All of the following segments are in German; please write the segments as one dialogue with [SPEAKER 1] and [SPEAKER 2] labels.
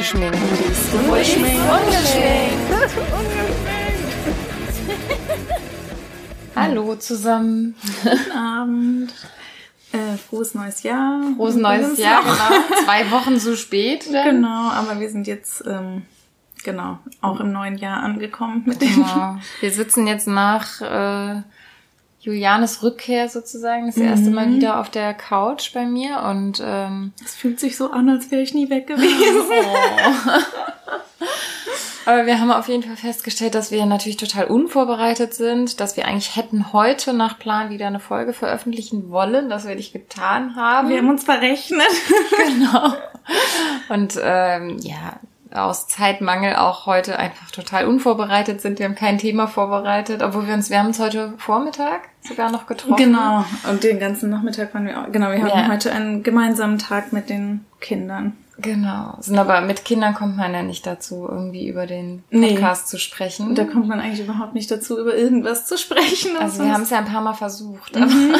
[SPEAKER 1] Ungeschminkt.
[SPEAKER 2] Ungeschminkt.
[SPEAKER 1] Ungeschminkt. Hallo zusammen.
[SPEAKER 2] Guten Abend. Äh, frohes neues Jahr.
[SPEAKER 1] Frohes neues Jahr, genau. Zwei Wochen zu spät.
[SPEAKER 2] Dann. Genau, aber wir sind jetzt ähm, genau auch im neuen Jahr angekommen mit dem.
[SPEAKER 1] Genau. Wir sitzen jetzt nach äh, Julianes Rückkehr sozusagen das erste Mal
[SPEAKER 2] Mhm.
[SPEAKER 1] wieder auf der Couch bei mir und ähm,
[SPEAKER 2] Es fühlt sich so an, als wäre ich nie weg gewesen.
[SPEAKER 1] aber wir haben auf jeden Fall festgestellt, dass wir natürlich total unvorbereitet sind, dass wir eigentlich hätten heute nach Plan wieder eine Folge veröffentlichen wollen, dass wir nicht getan haben.
[SPEAKER 2] Wir haben uns verrechnet.
[SPEAKER 1] genau. Und ähm, ja, aus Zeitmangel auch heute einfach total unvorbereitet sind. Wir haben kein Thema vorbereitet, obwohl wir uns, wir haben uns heute Vormittag sogar noch getroffen.
[SPEAKER 2] Genau. Und den ganzen Nachmittag waren wir auch. Genau, wir hatten
[SPEAKER 1] Ja.
[SPEAKER 2] heute einen gemeinsamen Tag mit den Kindern.
[SPEAKER 1] Genau. Sind aber mit Kindern kommt man ja nicht dazu, irgendwie über den
[SPEAKER 2] Nee.
[SPEAKER 1] Podcast zu sprechen.
[SPEAKER 2] Da kommt man eigentlich überhaupt nicht dazu, über irgendwas zu sprechen.
[SPEAKER 1] also wir haben es ja ein paar Mal versucht.
[SPEAKER 2] Mhm.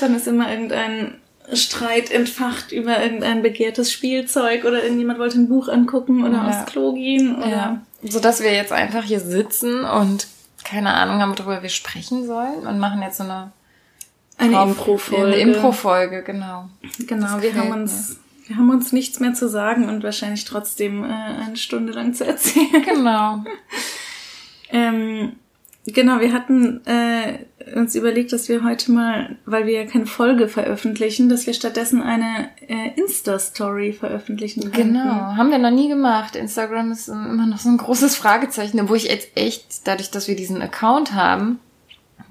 [SPEAKER 2] Dann ist immer irgendein Streit entfacht über irgendein begehrtes Spielzeug oder irgendjemand wollte ein Buch angucken oder
[SPEAKER 1] Ja.
[SPEAKER 2] aufs Klo gehen oder
[SPEAKER 1] ja. So dass wir jetzt einfach hier sitzen und keine Ahnung haben, worüber wir sprechen sollen und machen jetzt so eine
[SPEAKER 2] eine Impro-Folge.
[SPEAKER 1] Eine Impro-Folge, genau.
[SPEAKER 2] Genau,
[SPEAKER 1] Das
[SPEAKER 2] wir haben uns, wir haben uns nichts mehr zu sagen und wahrscheinlich trotzdem äh, eine Stunde lang zu erzählen.
[SPEAKER 1] Genau.
[SPEAKER 2] Ähm, genau, wir hatten äh, uns überlegt, dass wir heute mal, weil wir ja keine Folge veröffentlichen, dass wir stattdessen eine äh, Insta-Story veröffentlichen könnten.
[SPEAKER 1] Genau, haben wir noch nie gemacht. Instagram ist immer noch so ein großes Fragezeichen, wo ich jetzt echt, dadurch, dass wir diesen Account haben,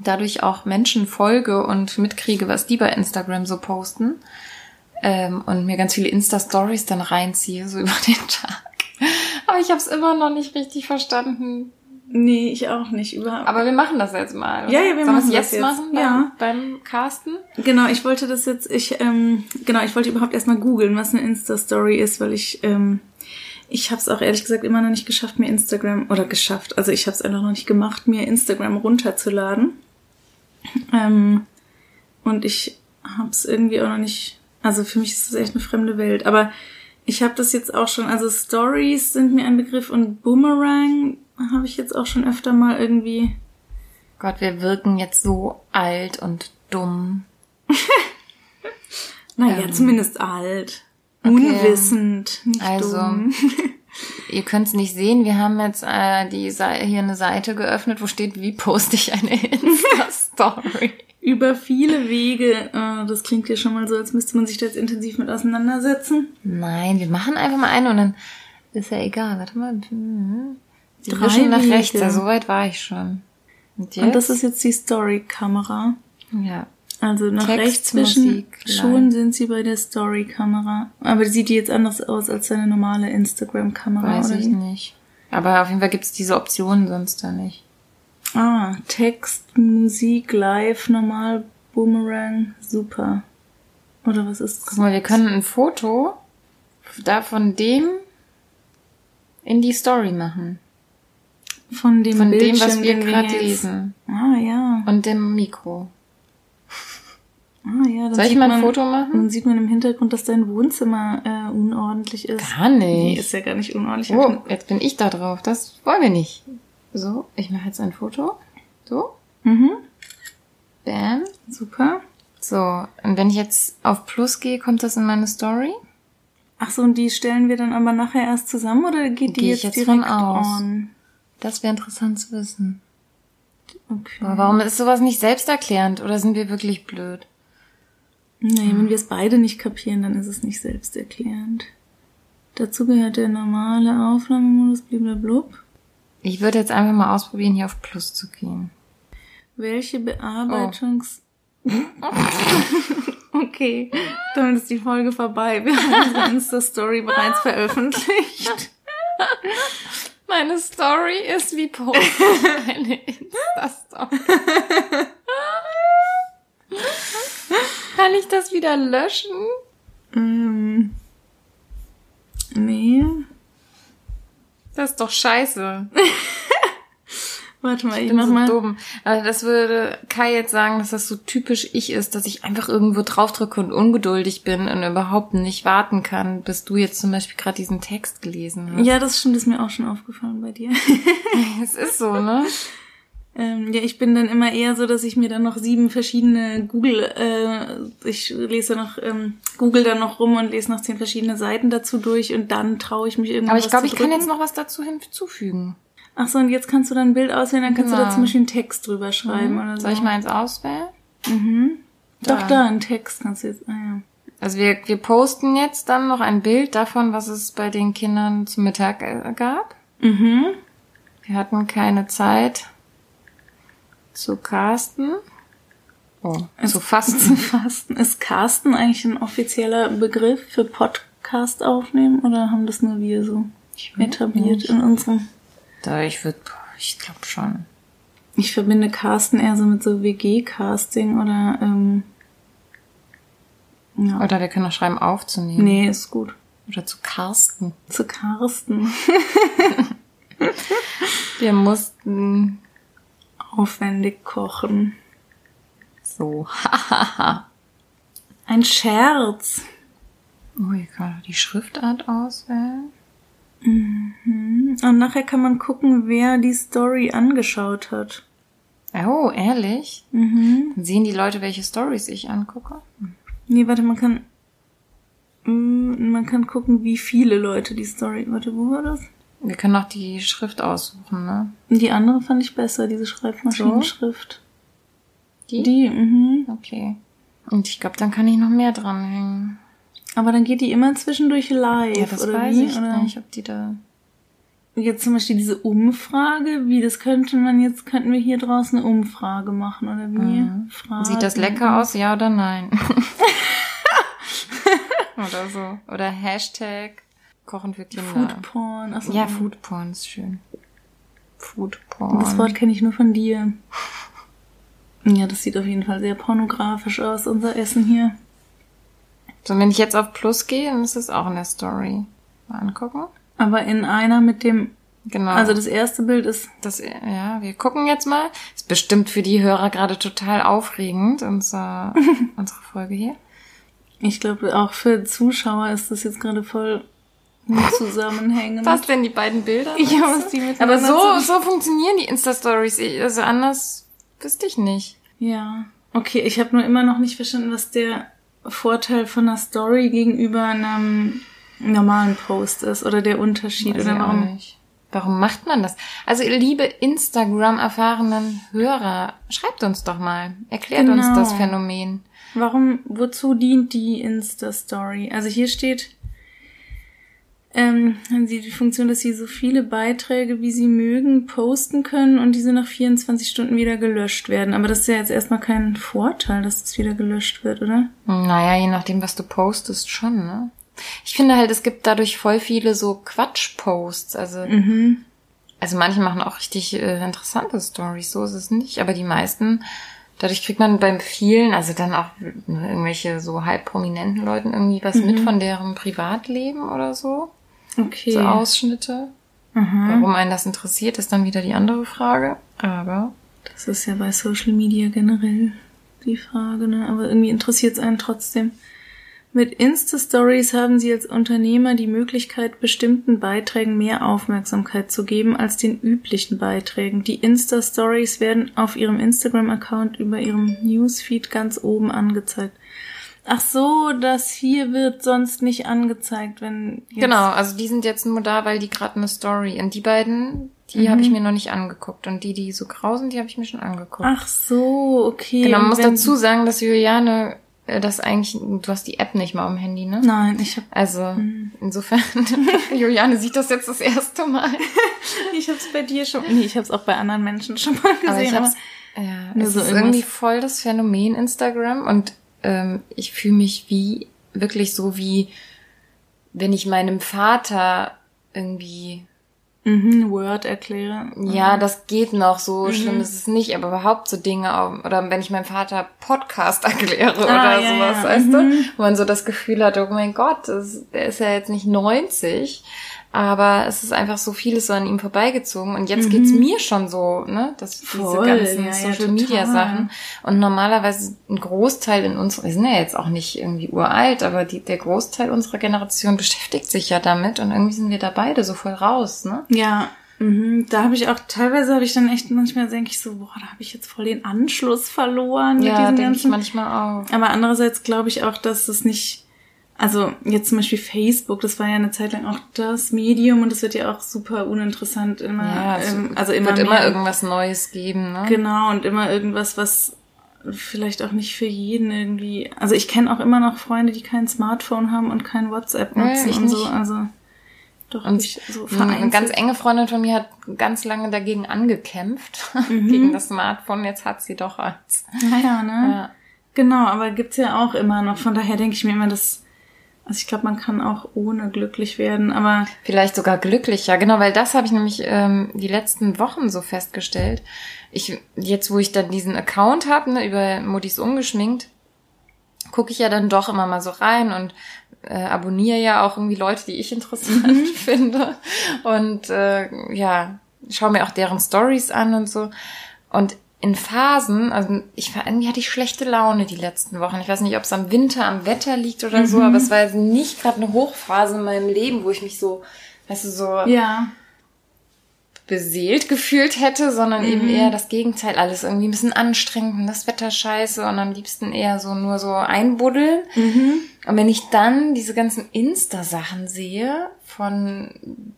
[SPEAKER 1] dadurch auch Menschen folge und mitkriege, was die bei Instagram so posten ähm, und mir ganz viele Insta-Stories dann reinziehe, so über den Tag. Aber ich habe es immer noch nicht richtig verstanden.
[SPEAKER 2] Nee, ich auch nicht überhaupt.
[SPEAKER 1] Aber wir machen das jetzt mal. oder?
[SPEAKER 2] Ja, ja, wir
[SPEAKER 1] Sollen
[SPEAKER 2] machen das
[SPEAKER 1] jetzt
[SPEAKER 2] jetzt.
[SPEAKER 1] machen beim,
[SPEAKER 2] Ja.
[SPEAKER 1] beim Casten?
[SPEAKER 2] Genau, ich wollte das jetzt, ich, ähm, genau, ich wollte überhaupt erstmal googeln, was eine Insta-Story ist, weil ich, ähm, ich habe es auch ehrlich gesagt immer noch nicht geschafft, mir Instagram, oder geschafft, also ich habe es einfach noch nicht gemacht, mir Instagram runterzuladen. Ähm, und ich habe es irgendwie auch noch nicht, also für mich ist das echt eine fremde Welt, aber ich habe das jetzt auch schon, also Stories sind mir ein Begriff und Boomerang habe ich jetzt auch schon öfter mal irgendwie
[SPEAKER 1] Gott, wir wirken jetzt so alt und dumm.
[SPEAKER 2] Naja,
[SPEAKER 1] Ähm,
[SPEAKER 2] zumindest alt.
[SPEAKER 1] okay.
[SPEAKER 2] Unwissend, nicht
[SPEAKER 1] Also,
[SPEAKER 2] dumm.
[SPEAKER 1] Ihr könnt es nicht sehen. Wir haben jetzt äh, die hier eine Seite geöffnet, wo steht, wie poste ich eine Insta-Story.
[SPEAKER 2] Über viele Wege, äh, das klingt ja schon mal so, als müsste man sich da jetzt intensiv mit auseinandersetzen.
[SPEAKER 1] Nein, wir machen einfach mal eine und dann ist ja egal. Warte mal. Die
[SPEAKER 2] Drei
[SPEAKER 1] wischen nach
[SPEAKER 2] Wege.
[SPEAKER 1] rechts. Ja, so weit war ich schon. Und jetzt?
[SPEAKER 2] Und das ist jetzt die Story-Kamera.
[SPEAKER 1] ja.
[SPEAKER 2] Also nach
[SPEAKER 1] Text,
[SPEAKER 2] rechts zwischen
[SPEAKER 1] Musik,
[SPEAKER 2] schon sind sie bei der Story-Kamera. Aber sieht die jetzt anders aus als seine normale Instagram-Kamera,
[SPEAKER 1] Weiß
[SPEAKER 2] oder
[SPEAKER 1] ich nicht. Aber auf jeden Fall gibt's diese Optionen sonst da nicht.
[SPEAKER 2] Ah, Text, Musik, Live, normal, Boomerang, super. Oder was ist
[SPEAKER 1] Guck mal, wir können ein Foto da von dem in die Story machen.
[SPEAKER 2] Von dem
[SPEAKER 1] Von dem,
[SPEAKER 2] Bildschirm,
[SPEAKER 1] was wir gerade lesen.
[SPEAKER 2] Ah, ja.
[SPEAKER 1] Und dem Mikro.
[SPEAKER 2] Ah, ja. Dann
[SPEAKER 1] Soll ich mal ein
[SPEAKER 2] man-
[SPEAKER 1] Foto machen?
[SPEAKER 2] Dann sieht man im Hintergrund, dass dein Wohnzimmer äh, unordentlich ist.
[SPEAKER 1] Gar
[SPEAKER 2] Nee,
[SPEAKER 1] nicht.
[SPEAKER 2] ist ja gar nicht unordentlich.
[SPEAKER 1] Oh, jetzt bin ich da drauf. Das wollen wir nicht. So, ich mache jetzt ein Foto. So,
[SPEAKER 2] Mhm,
[SPEAKER 1] bam.
[SPEAKER 2] super.
[SPEAKER 1] So, und wenn ich jetzt auf Plus gehe, kommt das in meine Story?
[SPEAKER 2] Ach so, und die stellen wir dann aber nachher erst zusammen oder geht die
[SPEAKER 1] Gehe
[SPEAKER 2] jetzt,
[SPEAKER 1] jetzt
[SPEAKER 2] direkt
[SPEAKER 1] von aus.
[SPEAKER 2] on?
[SPEAKER 1] Das wäre interessant zu wissen.
[SPEAKER 2] Okay.
[SPEAKER 1] Aber warum ist sowas nicht selbsterklärend? Oder sind wir wirklich blöd?
[SPEAKER 2] Nee, wenn wir es beide nicht kapieren, dann ist es nicht selbsterklärend. Dazu gehört der normale Aufnahmemodus, bliblablub.
[SPEAKER 1] Ich würde jetzt einfach mal ausprobieren, hier auf Plus zu gehen.
[SPEAKER 2] Welche Bearbeitungs... okay, damit ist die Folge vorbei. Wir haben unsere Insta-Story bereits veröffentlicht.
[SPEAKER 1] Meine Story ist wie posten eine Insta-Story. Kann ich das wieder löschen?
[SPEAKER 2] Ähm, nee.
[SPEAKER 1] Das ist doch scheiße.
[SPEAKER 2] Warte mal, ich,
[SPEAKER 1] Ich bin
[SPEAKER 2] mach
[SPEAKER 1] so
[SPEAKER 2] mal.
[SPEAKER 1] dumm. Aber das würde Kai jetzt sagen, dass das so typisch ich ist, dass ich einfach irgendwo draufdrücke und ungeduldig bin und überhaupt nicht warten kann, bis du jetzt zum Beispiel gerade diesen Text gelesen hast.
[SPEAKER 2] Ja, das stimmt, ist mir auch schon aufgefallen bei dir.
[SPEAKER 1] Es ist so, ne?
[SPEAKER 2] ähm, ja, ich bin dann immer eher so, dass ich mir dann noch sieben verschiedene Google, äh, ich lese noch, ähm, Google dann noch rum und lese noch zehn verschiedene Seiten dazu durch und dann traue ich mich irgendwas
[SPEAKER 1] Aber ich glaube, ich kann jetzt noch was dazu hinzufügen.
[SPEAKER 2] Ach so, und jetzt kannst du dann ein Bild auswählen, dann kannst du da
[SPEAKER 1] Genau.
[SPEAKER 2] zum Beispiel einen Text drüber schreiben oder so.
[SPEAKER 1] Soll ich mal eins auswählen?
[SPEAKER 2] Doch,
[SPEAKER 1] Da.
[SPEAKER 2] da, einen Text kannst du jetzt, ah ja.
[SPEAKER 1] Also wir, wir posten jetzt dann noch ein Bild davon, was es bei den Kindern zum Mittag äh, gab.
[SPEAKER 2] Mhm.
[SPEAKER 1] Wir hatten keine Zeit zu casten. Oh, zu fasten.
[SPEAKER 2] Fasten. Ist Casten eigentlich ein offizieller Begriff für Podcast aufnehmen oder haben das nur wir so etabliert in unserem?
[SPEAKER 1] Da ich würde, ich glaube schon.
[SPEAKER 2] Ich verbinde Casten eher so mit so WG-Casting oder ähm, ja.
[SPEAKER 1] Oder wir können auch schreiben aufzunehmen.
[SPEAKER 2] Nee, ist gut.
[SPEAKER 1] Oder zu Carsten.
[SPEAKER 2] Zu Carsten.
[SPEAKER 1] Wir mussten
[SPEAKER 2] Aufwendig kochen.
[SPEAKER 1] so.
[SPEAKER 2] Ein Scherz.
[SPEAKER 1] Oh, hier kann die Schriftart auswählen.
[SPEAKER 2] Und nachher kann man gucken, wer die Story angeschaut hat.
[SPEAKER 1] Oh, ehrlich?
[SPEAKER 2] Mhm.
[SPEAKER 1] Dann sehen die Leute, welche Stories ich angucke.
[SPEAKER 2] Nee, warte, man kann. Mm, Man kann gucken, wie viele Leute die Story. Warte, wo war das?
[SPEAKER 1] Wir können auch die Schrift aussuchen, ne?
[SPEAKER 2] Die andere fand ich besser, diese Schreibmaschinenschrift.
[SPEAKER 1] Die?
[SPEAKER 2] Die, mhm.
[SPEAKER 1] Okay. Und ich glaube, dann kann ich noch mehr dranhängen.
[SPEAKER 2] Aber dann geht die immer zwischendurch live,
[SPEAKER 1] Ja, das
[SPEAKER 2] oder
[SPEAKER 1] weiß
[SPEAKER 2] wie?
[SPEAKER 1] ich
[SPEAKER 2] oder?
[SPEAKER 1] nicht, ob die da.
[SPEAKER 2] Jetzt zum Beispiel diese Umfrage, wie das könnte man jetzt, könnten wir hier draußen eine Umfrage machen, oder wie? Fragen.
[SPEAKER 1] Mhm. Sieht das lecker aus, ja oder nein? oder so. Oder Hashtag Kochen für Kinder.
[SPEAKER 2] Foodporn. Achso,
[SPEAKER 1] Ja, Foodporn ist schön. Foodporn.
[SPEAKER 2] Das Wort kenne ich nur von dir. Ja, das sieht auf jeden Fall sehr pornografisch aus, unser Essen hier.
[SPEAKER 1] So, wenn ich jetzt auf Plus gehe, dann ist es auch in der Story. Mal angucken.
[SPEAKER 2] Aber in einer mit dem,
[SPEAKER 1] Genau.
[SPEAKER 2] also das erste Bild ist,
[SPEAKER 1] das, ja, wir gucken jetzt mal. Ist bestimmt für die Hörer gerade total aufregend, unser, unsere Folge hier.
[SPEAKER 2] ich glaube auch für Zuschauer ist das jetzt gerade voll zusammenhängend.
[SPEAKER 1] Was denn die beiden Bilder?
[SPEAKER 2] Ja, was die miteinander
[SPEAKER 1] Aber so, so funktionieren die Insta-Stories. Also anders wüsste ich nicht.
[SPEAKER 2] Ja. Okay, ich habe nur immer noch nicht verstanden, was der Vorteil von einer Story gegenüber einem normalen Post ist oder der Unterschied
[SPEAKER 1] Weiß
[SPEAKER 2] oder warum.
[SPEAKER 1] nicht. Warum macht man das? Also, liebe Instagram-erfahrenen Hörer, schreibt uns doch mal. Erklärt uns
[SPEAKER 2] Genau.
[SPEAKER 1] das Phänomen.
[SPEAKER 2] Warum, wozu dient die Insta-Story? Also hier steht, ähm, sie die Funktion, dass sie so viele Beiträge, wie sie mögen, posten können und diese nach 24 Stunden wieder gelöscht werden. Aber das ist ja jetzt erstmal kein Vorteil, dass es wieder gelöscht wird, oder?
[SPEAKER 1] Naja, je nachdem, was du postest, schon, ne? Ich finde halt, es gibt dadurch voll viele so Quatsch-Posts. Also,
[SPEAKER 2] Mhm.
[SPEAKER 1] also manche machen auch richtig äh, interessante Stories, so ist es nicht. Aber die meisten, dadurch kriegt man beim vielen, also dann auch ne, irgendwelche so halb prominenten Leuten irgendwie was mit von deren Privatleben oder so.
[SPEAKER 2] Okay.
[SPEAKER 1] So Ausschnitte. Warum einen das interessiert, ist dann wieder die andere Frage. Aber
[SPEAKER 2] Das ist ja bei Social Media generell die Frage, ne? Aber irgendwie interessiert es einen trotzdem. Mit Insta-Stories haben Sie als Unternehmer die Möglichkeit, bestimmten Beiträgen mehr Aufmerksamkeit zu geben als den üblichen Beiträgen. Die Insta-Stories werden auf Ihrem Instagram-Account über Ihrem Newsfeed ganz oben angezeigt. Ach so, das hier wird sonst nicht angezeigt, wenn jetzt
[SPEAKER 1] genau, also die sind jetzt nur da, weil die gerade eine Story. Und die beiden, die habe ich
[SPEAKER 2] Mhm.
[SPEAKER 1] mir noch nicht angeguckt. Und die, die so grau sind, die habe ich mir schon angeguckt.
[SPEAKER 2] Ach so, okay.
[SPEAKER 1] genau, man muss dazu sagen, dass Juliane äh, das eigentlich, du hast die App nicht mal am Handy, ne?
[SPEAKER 2] Nein, ich habe
[SPEAKER 1] Also
[SPEAKER 2] Mhm.
[SPEAKER 1] insofern, Juliane sieht das jetzt das erste Mal.
[SPEAKER 2] Ich hab's bei dir schon. Nee, ich hab's auch bei anderen Menschen schon mal gesehen.
[SPEAKER 1] Aber ich
[SPEAKER 2] Aber
[SPEAKER 1] ja, es
[SPEAKER 2] so
[SPEAKER 1] ist irgendwie voll das Phänomen Instagram und ähm, ich fühle mich wie, wirklich so wie, wenn ich meinem Vater irgendwie,
[SPEAKER 2] mhm, Word erkläre.
[SPEAKER 1] ja, das geht noch, so
[SPEAKER 2] Mhm.
[SPEAKER 1] schlimm ist es nicht, aber überhaupt so Dinge, oder wenn ich meinem Vater Podcast erkläre oder
[SPEAKER 2] Ah, ja,
[SPEAKER 1] sowas,
[SPEAKER 2] ja,
[SPEAKER 1] weißt
[SPEAKER 2] mhm.
[SPEAKER 1] du, wo man so das Gefühl hat, oh mein Gott, das, der ist ja jetzt nicht 90, Aber es ist einfach so vieles so an ihm vorbeigezogen. Und jetzt geht's mir schon so, ne? Dass
[SPEAKER 2] Voll,
[SPEAKER 1] diese ganzen
[SPEAKER 2] ja, ja,
[SPEAKER 1] Social Media
[SPEAKER 2] total.
[SPEAKER 1] Sachen. Und normalerweise ein Großteil in uns, wir sind ja jetzt auch nicht irgendwie uralt, aber die, der Großteil unserer Generation beschäftigt sich ja damit und irgendwie sind wir da beide so voll raus, ne?
[SPEAKER 2] Ja, mhm. da habe ich auch teilweise habe ich dann echt manchmal denke ich so, boah, da habe ich jetzt voll den Anschluss verloren mit
[SPEAKER 1] Ja, denke ich manchmal auch.
[SPEAKER 2] Aber andererseits glaube ich auch, dass es nicht, also jetzt zum Beispiel Facebook, das war ja eine Zeit lang auch das Medium und das wird ja auch super uninteressant immer,
[SPEAKER 1] Ja, es
[SPEAKER 2] ähm, also immer
[SPEAKER 1] wird
[SPEAKER 2] mehr,
[SPEAKER 1] immer irgendwas Neues geben, ne?
[SPEAKER 2] Genau, und immer irgendwas, was vielleicht auch nicht für jeden irgendwie. Also ich kenne auch immer noch Freunde, die kein Smartphone haben und kein WhatsApp nutzen
[SPEAKER 1] ich
[SPEAKER 2] und so.
[SPEAKER 1] nicht.
[SPEAKER 2] Also doch
[SPEAKER 1] Und
[SPEAKER 2] ich so
[SPEAKER 1] Eine
[SPEAKER 2] vereinzelt.
[SPEAKER 1] ganz enge Freundin von mir hat ganz lange dagegen angekämpft,
[SPEAKER 2] Mhm.
[SPEAKER 1] gegen das Smartphone. Jetzt hat sie doch eins.
[SPEAKER 2] Naja, ne?
[SPEAKER 1] Ja.
[SPEAKER 2] Genau, aber gibt's ja auch immer noch. Von daher denke ich mir immer, dass. Also ich glaube, man kann auch ohne glücklich werden, aber
[SPEAKER 1] Vielleicht sogar glücklicher, genau, weil das habe ich nämlich ähm, die letzten Wochen so festgestellt. Ich jetzt, wo ich dann diesen Account habe, ne, über Modis ungeschminkt, gucke ich ja dann doch immer mal so rein und äh, abonniere ja auch irgendwie Leute, die ich interessant finde und äh, ja, schaue mir auch deren Stories an und so. Und in Phasen, also ich war irgendwie hatte ich schlechte Laune die letzten Wochen. Ich weiß nicht, ob es am Winter, am Wetter liegt oder so, aber es war jetzt nicht gerade eine Hochphase in meinem Leben, wo ich mich so, weißt du, so
[SPEAKER 2] ja.
[SPEAKER 1] Beseelt gefühlt hätte, sondern eben
[SPEAKER 2] Mhm.
[SPEAKER 1] eher das Gegenteil. Alles irgendwie ein bisschen anstrengend und das Wetter scheiße und am liebsten eher so nur so einbuddeln.
[SPEAKER 2] Mhm.
[SPEAKER 1] Und wenn ich dann diese ganzen Insta-Sachen sehe von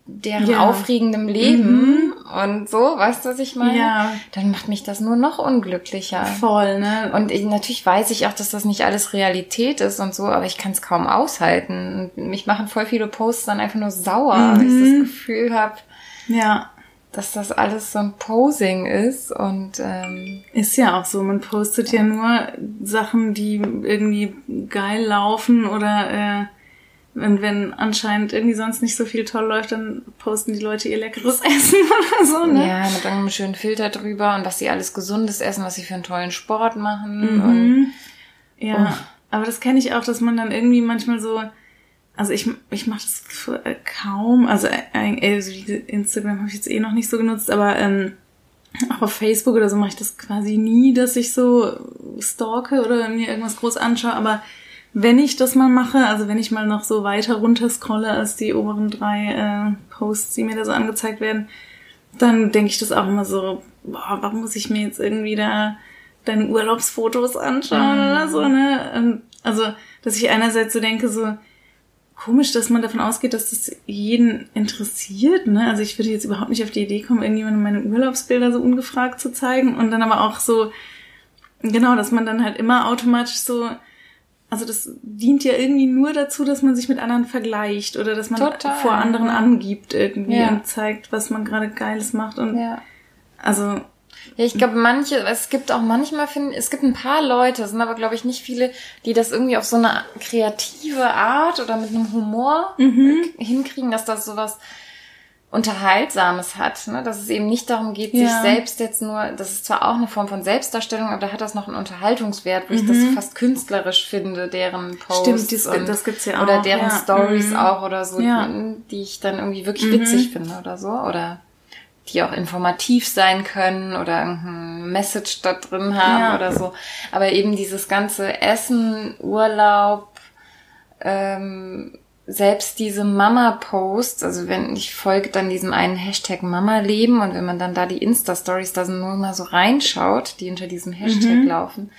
[SPEAKER 1] deren
[SPEAKER 2] Ja.
[SPEAKER 1] aufregendem Leben und so, weißt du, was ich meine?
[SPEAKER 2] Ja.
[SPEAKER 1] Dann macht mich das nur noch unglücklicher.
[SPEAKER 2] Voll, ne?
[SPEAKER 1] Und ich, natürlich weiß ich auch, dass das nicht alles Realität ist und so, aber ich kann es kaum aushalten. Und mich machen voll viele Posts dann einfach nur sauer, weil ich
[SPEAKER 2] Mhm.
[SPEAKER 1] das Gefühl habe,
[SPEAKER 2] ja.
[SPEAKER 1] Dass das alles so ein Posing ist und ähm,
[SPEAKER 2] Ist ja auch so. Man postet ja nur Sachen, die irgendwie geil laufen oder äh, wenn, wenn anscheinend irgendwie sonst nicht so viel toll läuft, dann posten die Leute ihr leckeres Essen oder so, ne?
[SPEAKER 1] ja, mit irgendeinem schönen Filter drüber und was sie alles Gesundes essen, was sie für einen tollen Sport machen. Und
[SPEAKER 2] Mhm. Ja, aber das kenne ich auch, dass man dann irgendwie manchmal so, also ich, ich mache das für, äh, kaum, also, äh, also diese Instagram habe ich jetzt eh noch nicht so genutzt, aber ähm, auch auf Facebook oder so mache ich das quasi nie, dass ich so stalke oder mir irgendwas groß anschaue, aber wenn ich das mal mache, also wenn ich mal noch so weiter runter scrolle als die oberen drei äh, Posts, die mir da so angezeigt werden, dann denke ich das auch immer so, boah, warum muss ich mir jetzt irgendwie da deine Urlaubsfotos anschauen oder so, ne? Ähm, Also, dass ich einerseits so denke, so komisch, dass man davon ausgeht, dass das jeden interessiert, ne? Also ich würde jetzt überhaupt nicht auf die Idee kommen, irgendjemandem meine Urlaubsbilder so ungefragt zu zeigen und dann aber auch so, genau, dass man dann halt immer automatisch so, also das dient ja irgendwie nur dazu, dass man sich mit anderen vergleicht oder dass man
[SPEAKER 1] Total,
[SPEAKER 2] vor anderen angibt irgendwie
[SPEAKER 1] Ja.
[SPEAKER 2] und zeigt, was man gerade Geiles macht und
[SPEAKER 1] ja.
[SPEAKER 2] also
[SPEAKER 1] Ja, ich glaube, manche, es gibt auch manchmal, finden, es gibt ein paar Leute, es sind aber, glaube ich, nicht viele, die das irgendwie auf so eine kreative Art oder mit einem Humor
[SPEAKER 2] Mhm.
[SPEAKER 1] äh, hinkriegen, dass das sowas Unterhaltsames hat, ne? dass es eben nicht darum geht,
[SPEAKER 2] Ja.
[SPEAKER 1] sich selbst jetzt nur, das ist zwar auch eine Form von Selbstdarstellung, aber da hat das noch einen Unterhaltungswert, wo ich das fast künstlerisch finde, deren Posts
[SPEAKER 2] Mhm. Stimmt, das-
[SPEAKER 1] und,
[SPEAKER 2] das gibt's ja
[SPEAKER 1] oder
[SPEAKER 2] auch,
[SPEAKER 1] deren
[SPEAKER 2] ja.
[SPEAKER 1] Stories
[SPEAKER 2] Mhm.
[SPEAKER 1] auch oder so,
[SPEAKER 2] Ja. Mhm.
[SPEAKER 1] die, die ich dann irgendwie wirklich witzig finde oder so oder die auch informativ sein können oder irgendein Message da drin haben
[SPEAKER 2] Ja.
[SPEAKER 1] oder so. Aber eben dieses ganze Essen, Urlaub, ähm, selbst diese Mama-Posts, also wenn ich folge dann diesem einen Hashtag Mama-Leben und wenn man dann da die Insta-Stories da so nur mal so reinschaut, die unter diesem Hashtag
[SPEAKER 2] Mhm.
[SPEAKER 1] laufen,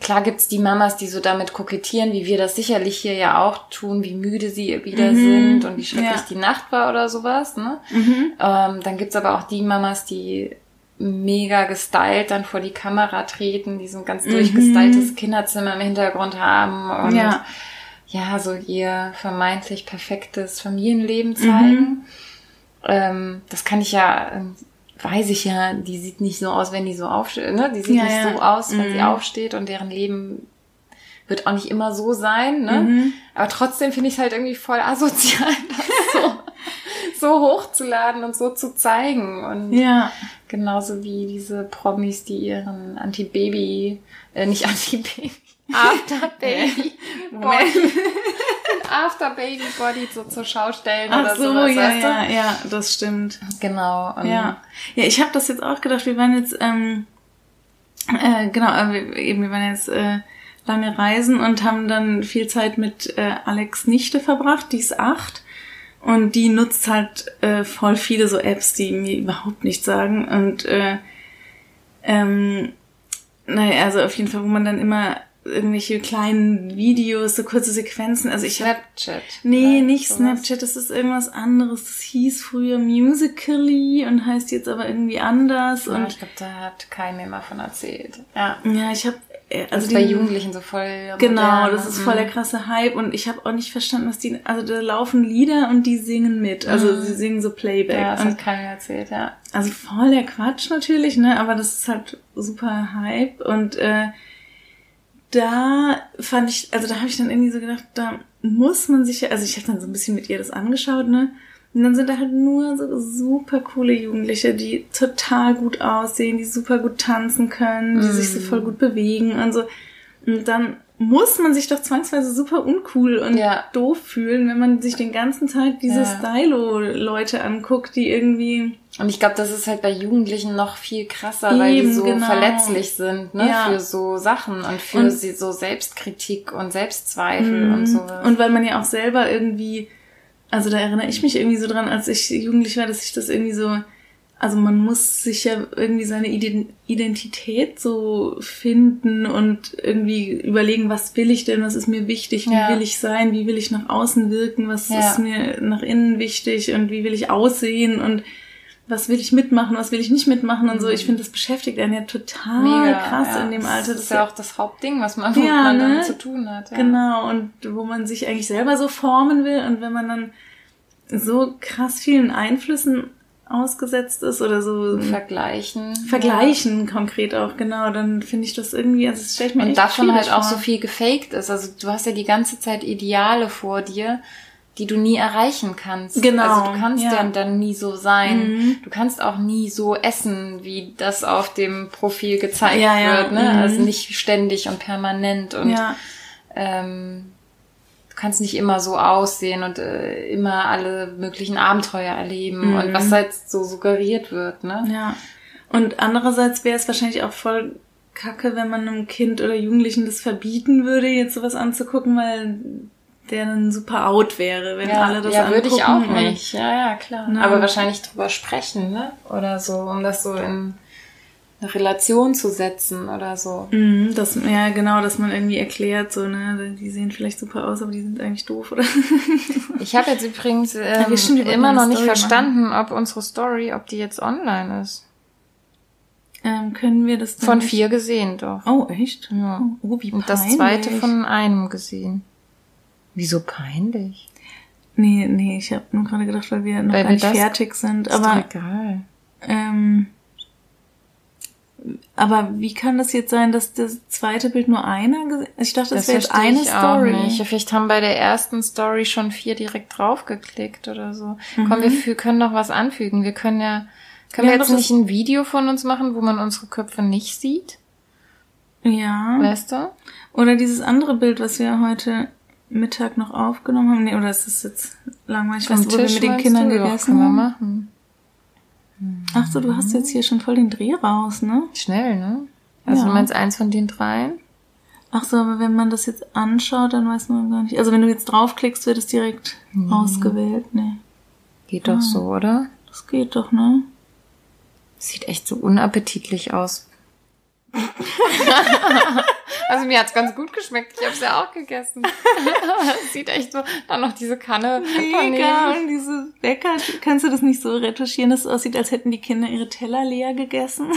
[SPEAKER 1] Klar gibt's die Mamas, die so damit kokettieren, wie wir das sicherlich hier ja auch tun, wie müde sie wieder sind und wie schrecklich
[SPEAKER 2] Mhm. Ja.
[SPEAKER 1] die Nacht war oder sowas. Ne?
[SPEAKER 2] Mhm.
[SPEAKER 1] Ähm, dann gibt's aber auch die Mamas, die mega gestylt dann vor die Kamera treten, die so ein ganz durchgestyltes Kinderzimmer im Hintergrund haben und
[SPEAKER 2] Mhm. Ja.
[SPEAKER 1] ja, so ihr vermeintlich perfektes Familienleben
[SPEAKER 2] Mhm.
[SPEAKER 1] zeigen. Ähm, das kann ich ja, ähm, weiß ich ja, die sieht nicht so aus, wenn die so aufsteht, ne? Die sieht
[SPEAKER 2] Ja,
[SPEAKER 1] nicht
[SPEAKER 2] ja.
[SPEAKER 1] so aus, wenn sie
[SPEAKER 2] Mhm.
[SPEAKER 1] aufsteht und deren Leben wird auch nicht immer so sein, ne?
[SPEAKER 2] Mhm.
[SPEAKER 1] Aber trotzdem finde ich es halt irgendwie voll asozial, das so, so hochzuladen und so zu zeigen. Und
[SPEAKER 2] Ja.
[SPEAKER 1] Genauso wie diese Promis, die ihren Anti-Baby, äh, nicht Anti-Baby, After-Baby Body, After-Baby-Body so zur Schau stellen
[SPEAKER 2] Ach
[SPEAKER 1] oder
[SPEAKER 2] so,
[SPEAKER 1] sowas,
[SPEAKER 2] ja,
[SPEAKER 1] weißt du?
[SPEAKER 2] ja, ja, das stimmt.
[SPEAKER 1] Genau.
[SPEAKER 2] Ja, ja, ich habe das jetzt auch gedacht. Wir waren jetzt, ähm, äh, genau, äh, eben, wir waren jetzt äh, lange reisen und haben dann viel Zeit mit äh, Alex Nichte verbracht. Die ist acht und die nutzt halt äh, voll viele so Apps, die mir überhaupt nichts sagen und äh, ähm, naja, also auf jeden Fall, wo man dann immer irgendwelche kleinen Videos, so kurze Sequenzen, also ich habe
[SPEAKER 1] Snapchat.
[SPEAKER 2] Nee,
[SPEAKER 1] Oder
[SPEAKER 2] nicht
[SPEAKER 1] sowas.
[SPEAKER 2] Snapchat, das ist irgendwas anderes. Das hieß früher Musically und heißt jetzt aber irgendwie anders.
[SPEAKER 1] Ja,
[SPEAKER 2] Und
[SPEAKER 1] ich glaube, da hat mir mal von erzählt. Ja.
[SPEAKER 2] ja, ich habe
[SPEAKER 1] Also
[SPEAKER 2] also
[SPEAKER 1] ist bei Jugendlichen so voll
[SPEAKER 2] Genau,
[SPEAKER 1] modern,
[SPEAKER 2] das ist voll
[SPEAKER 1] mhm.
[SPEAKER 2] der krasse Hype und ich habe auch nicht verstanden, was die, also da laufen Lieder und die singen mit, also
[SPEAKER 1] Mhm.
[SPEAKER 2] sie singen so Playback.
[SPEAKER 1] Ja, das
[SPEAKER 2] und,
[SPEAKER 1] hat Kai mir erzählt, ja.
[SPEAKER 2] also voll der Quatsch natürlich, ne, aber das ist halt super Hype und äh, da fand ich, also da habe ich dann irgendwie so gedacht, da muss man sich ja, also ich habe dann so ein bisschen mit ihr das angeschaut, ne? Und dann sind da halt nur so super coole Jugendliche, die total gut aussehen, die super gut tanzen können, die sich so voll gut bewegen und so. Und dann muss man sich doch zwangsweise super uncool und
[SPEAKER 1] Ja.
[SPEAKER 2] doof fühlen, wenn man sich den ganzen Tag diese
[SPEAKER 1] Ja.
[SPEAKER 2] Stylo-Leute anguckt, die irgendwie
[SPEAKER 1] Und ich glaube, das ist halt bei Jugendlichen noch viel krasser, weil die
[SPEAKER 2] Eben,
[SPEAKER 1] so
[SPEAKER 2] genau.
[SPEAKER 1] verletzlich sind, ne,
[SPEAKER 2] Ja.
[SPEAKER 1] für so Sachen und für
[SPEAKER 2] Und-
[SPEAKER 1] sie so Selbstkritik und Selbstzweifel und sowas.
[SPEAKER 2] Mhm. Und weil man ja auch selber irgendwie, also da erinnere ich mich irgendwie so dran, als ich jugendlich war, dass ich das irgendwie so, also man muss sich ja irgendwie seine Iden- Identität so finden und irgendwie überlegen, was will ich denn, was ist mir wichtig, wie
[SPEAKER 1] Ja.
[SPEAKER 2] will ich sein, wie will ich nach außen wirken, was
[SPEAKER 1] Ja.
[SPEAKER 2] ist mir nach innen wichtig und wie will ich aussehen und was will ich mitmachen, was will ich nicht mitmachen und so. Ich finde, das beschäftigt einen ja total
[SPEAKER 1] Mega
[SPEAKER 2] krass
[SPEAKER 1] ja.
[SPEAKER 2] in dem Alter.
[SPEAKER 1] Das ist ja auch das Hauptding, was man,
[SPEAKER 2] Ja,
[SPEAKER 1] man
[SPEAKER 2] ne?
[SPEAKER 1] zu tun hat. Ja.
[SPEAKER 2] Genau, und wo man sich eigentlich selber so formen will und wenn man dann so krass vielen Einflüssen ausgesetzt ist oder so
[SPEAKER 1] Vergleichen.
[SPEAKER 2] vergleichen konkret auch, genau, dann finde ich das irgendwie, also das stelle ich mir
[SPEAKER 1] Und davon halt auch
[SPEAKER 2] vor.
[SPEAKER 1] so viel gefaked ist. Also du hast ja die ganze Zeit Ideale vor dir, die du nie erreichen kannst.
[SPEAKER 2] Genau,
[SPEAKER 1] Also du kannst
[SPEAKER 2] ja.
[SPEAKER 1] ja, dann nie so sein.
[SPEAKER 2] Mhm.
[SPEAKER 1] Du kannst auch nie so essen, wie das auf dem Profil gezeigt
[SPEAKER 2] Ja, ja,
[SPEAKER 1] wird. Ne?
[SPEAKER 2] mhm.
[SPEAKER 1] Also nicht ständig und permanent. Und ähm, du kannst nicht immer so aussehen und äh, immer alle möglichen Abenteuer erleben.
[SPEAKER 2] Mhm.
[SPEAKER 1] Und was halt so suggeriert wird. Ne?
[SPEAKER 2] ja. Und andererseits wäre es wahrscheinlich auch voll kacke, wenn man einem Kind oder Jugendlichen das verbieten würde, jetzt sowas anzugucken, weil der dann super out wäre, wenn
[SPEAKER 1] ja,
[SPEAKER 2] alle das
[SPEAKER 1] ja, würde ich auch
[SPEAKER 2] angucken
[SPEAKER 1] nicht. Ja, ja, klar.
[SPEAKER 2] Ne?
[SPEAKER 1] Aber wahrscheinlich drüber sprechen, ne? Oder so, um das so in eine Relation zu setzen oder so.
[SPEAKER 2] Mhm, das, ja, genau, dass man irgendwie erklärt, so, ne, die sehen vielleicht super aus, aber die sind eigentlich doof, oder?
[SPEAKER 1] Ich habe jetzt übrigens ähm,
[SPEAKER 2] wollten
[SPEAKER 1] immer noch nicht
[SPEAKER 2] machen.
[SPEAKER 1] verstanden, ob unsere Story, ob die jetzt online ist.
[SPEAKER 2] ähm, können wir das dann
[SPEAKER 1] Von
[SPEAKER 2] nicht-
[SPEAKER 1] vier gesehen doch.
[SPEAKER 2] Oh, echt?
[SPEAKER 1] Ja.
[SPEAKER 2] Oh, wie
[SPEAKER 1] Und das zweite von einem gesehen. Wieso peinlich?
[SPEAKER 2] Nee, nee, ich habe nur gerade gedacht, weil wir noch
[SPEAKER 1] Weil
[SPEAKER 2] gar
[SPEAKER 1] wir
[SPEAKER 2] nicht fertig sind.
[SPEAKER 1] Ist
[SPEAKER 2] Aber,
[SPEAKER 1] egal.
[SPEAKER 2] ähm, aber wie kann das jetzt sein, dass das zweite Bild nur einer Ich dachte, das,
[SPEAKER 1] Das
[SPEAKER 2] wäre jetzt eine Story.
[SPEAKER 1] nicht. Vielleicht haben bei der ersten Story schon vier direkt draufgeklickt oder so.
[SPEAKER 2] Mhm.
[SPEAKER 1] Komm, wir fü- können noch was anfügen. Wir können ja, können
[SPEAKER 2] Ja,
[SPEAKER 1] wir jetzt nicht ein Video von uns machen, wo man unsere Köpfe nicht sieht?
[SPEAKER 2] Ja.
[SPEAKER 1] Weißt du?
[SPEAKER 2] Oder dieses andere Bild, was wir heute Mittag noch aufgenommen haben. Nee, oder ist das jetzt langweilig? Ich weiß,
[SPEAKER 1] Vom
[SPEAKER 2] wo wir mit den Kindern
[SPEAKER 1] du?
[SPEAKER 2] Gegessen
[SPEAKER 1] können wir
[SPEAKER 2] haben.
[SPEAKER 1] machen.
[SPEAKER 2] Ach so, du hast jetzt hier schon voll den Dreh raus, ne?
[SPEAKER 1] Schnell, ne? Also
[SPEAKER 2] Ja.
[SPEAKER 1] du meinst eins von den dreien?
[SPEAKER 2] Ach so, aber wenn man das jetzt anschaut, dann weiß man gar nicht. Also wenn du jetzt draufklickst, wird es direkt ausgewählt. Nee,
[SPEAKER 1] Geht doch so, oder?
[SPEAKER 2] das geht doch, ne?
[SPEAKER 1] Sieht echt so unappetitlich aus. also mir hat's ganz gut geschmeckt. Ich habe es ja auch gegessen. Es Sieht echt so. Dann noch diese Kanne
[SPEAKER 2] Mega. Und diese Bäcker, kannst du das nicht so retuschieren, dass es aussieht, als hätten die Kinder ihre Teller leer gegessen?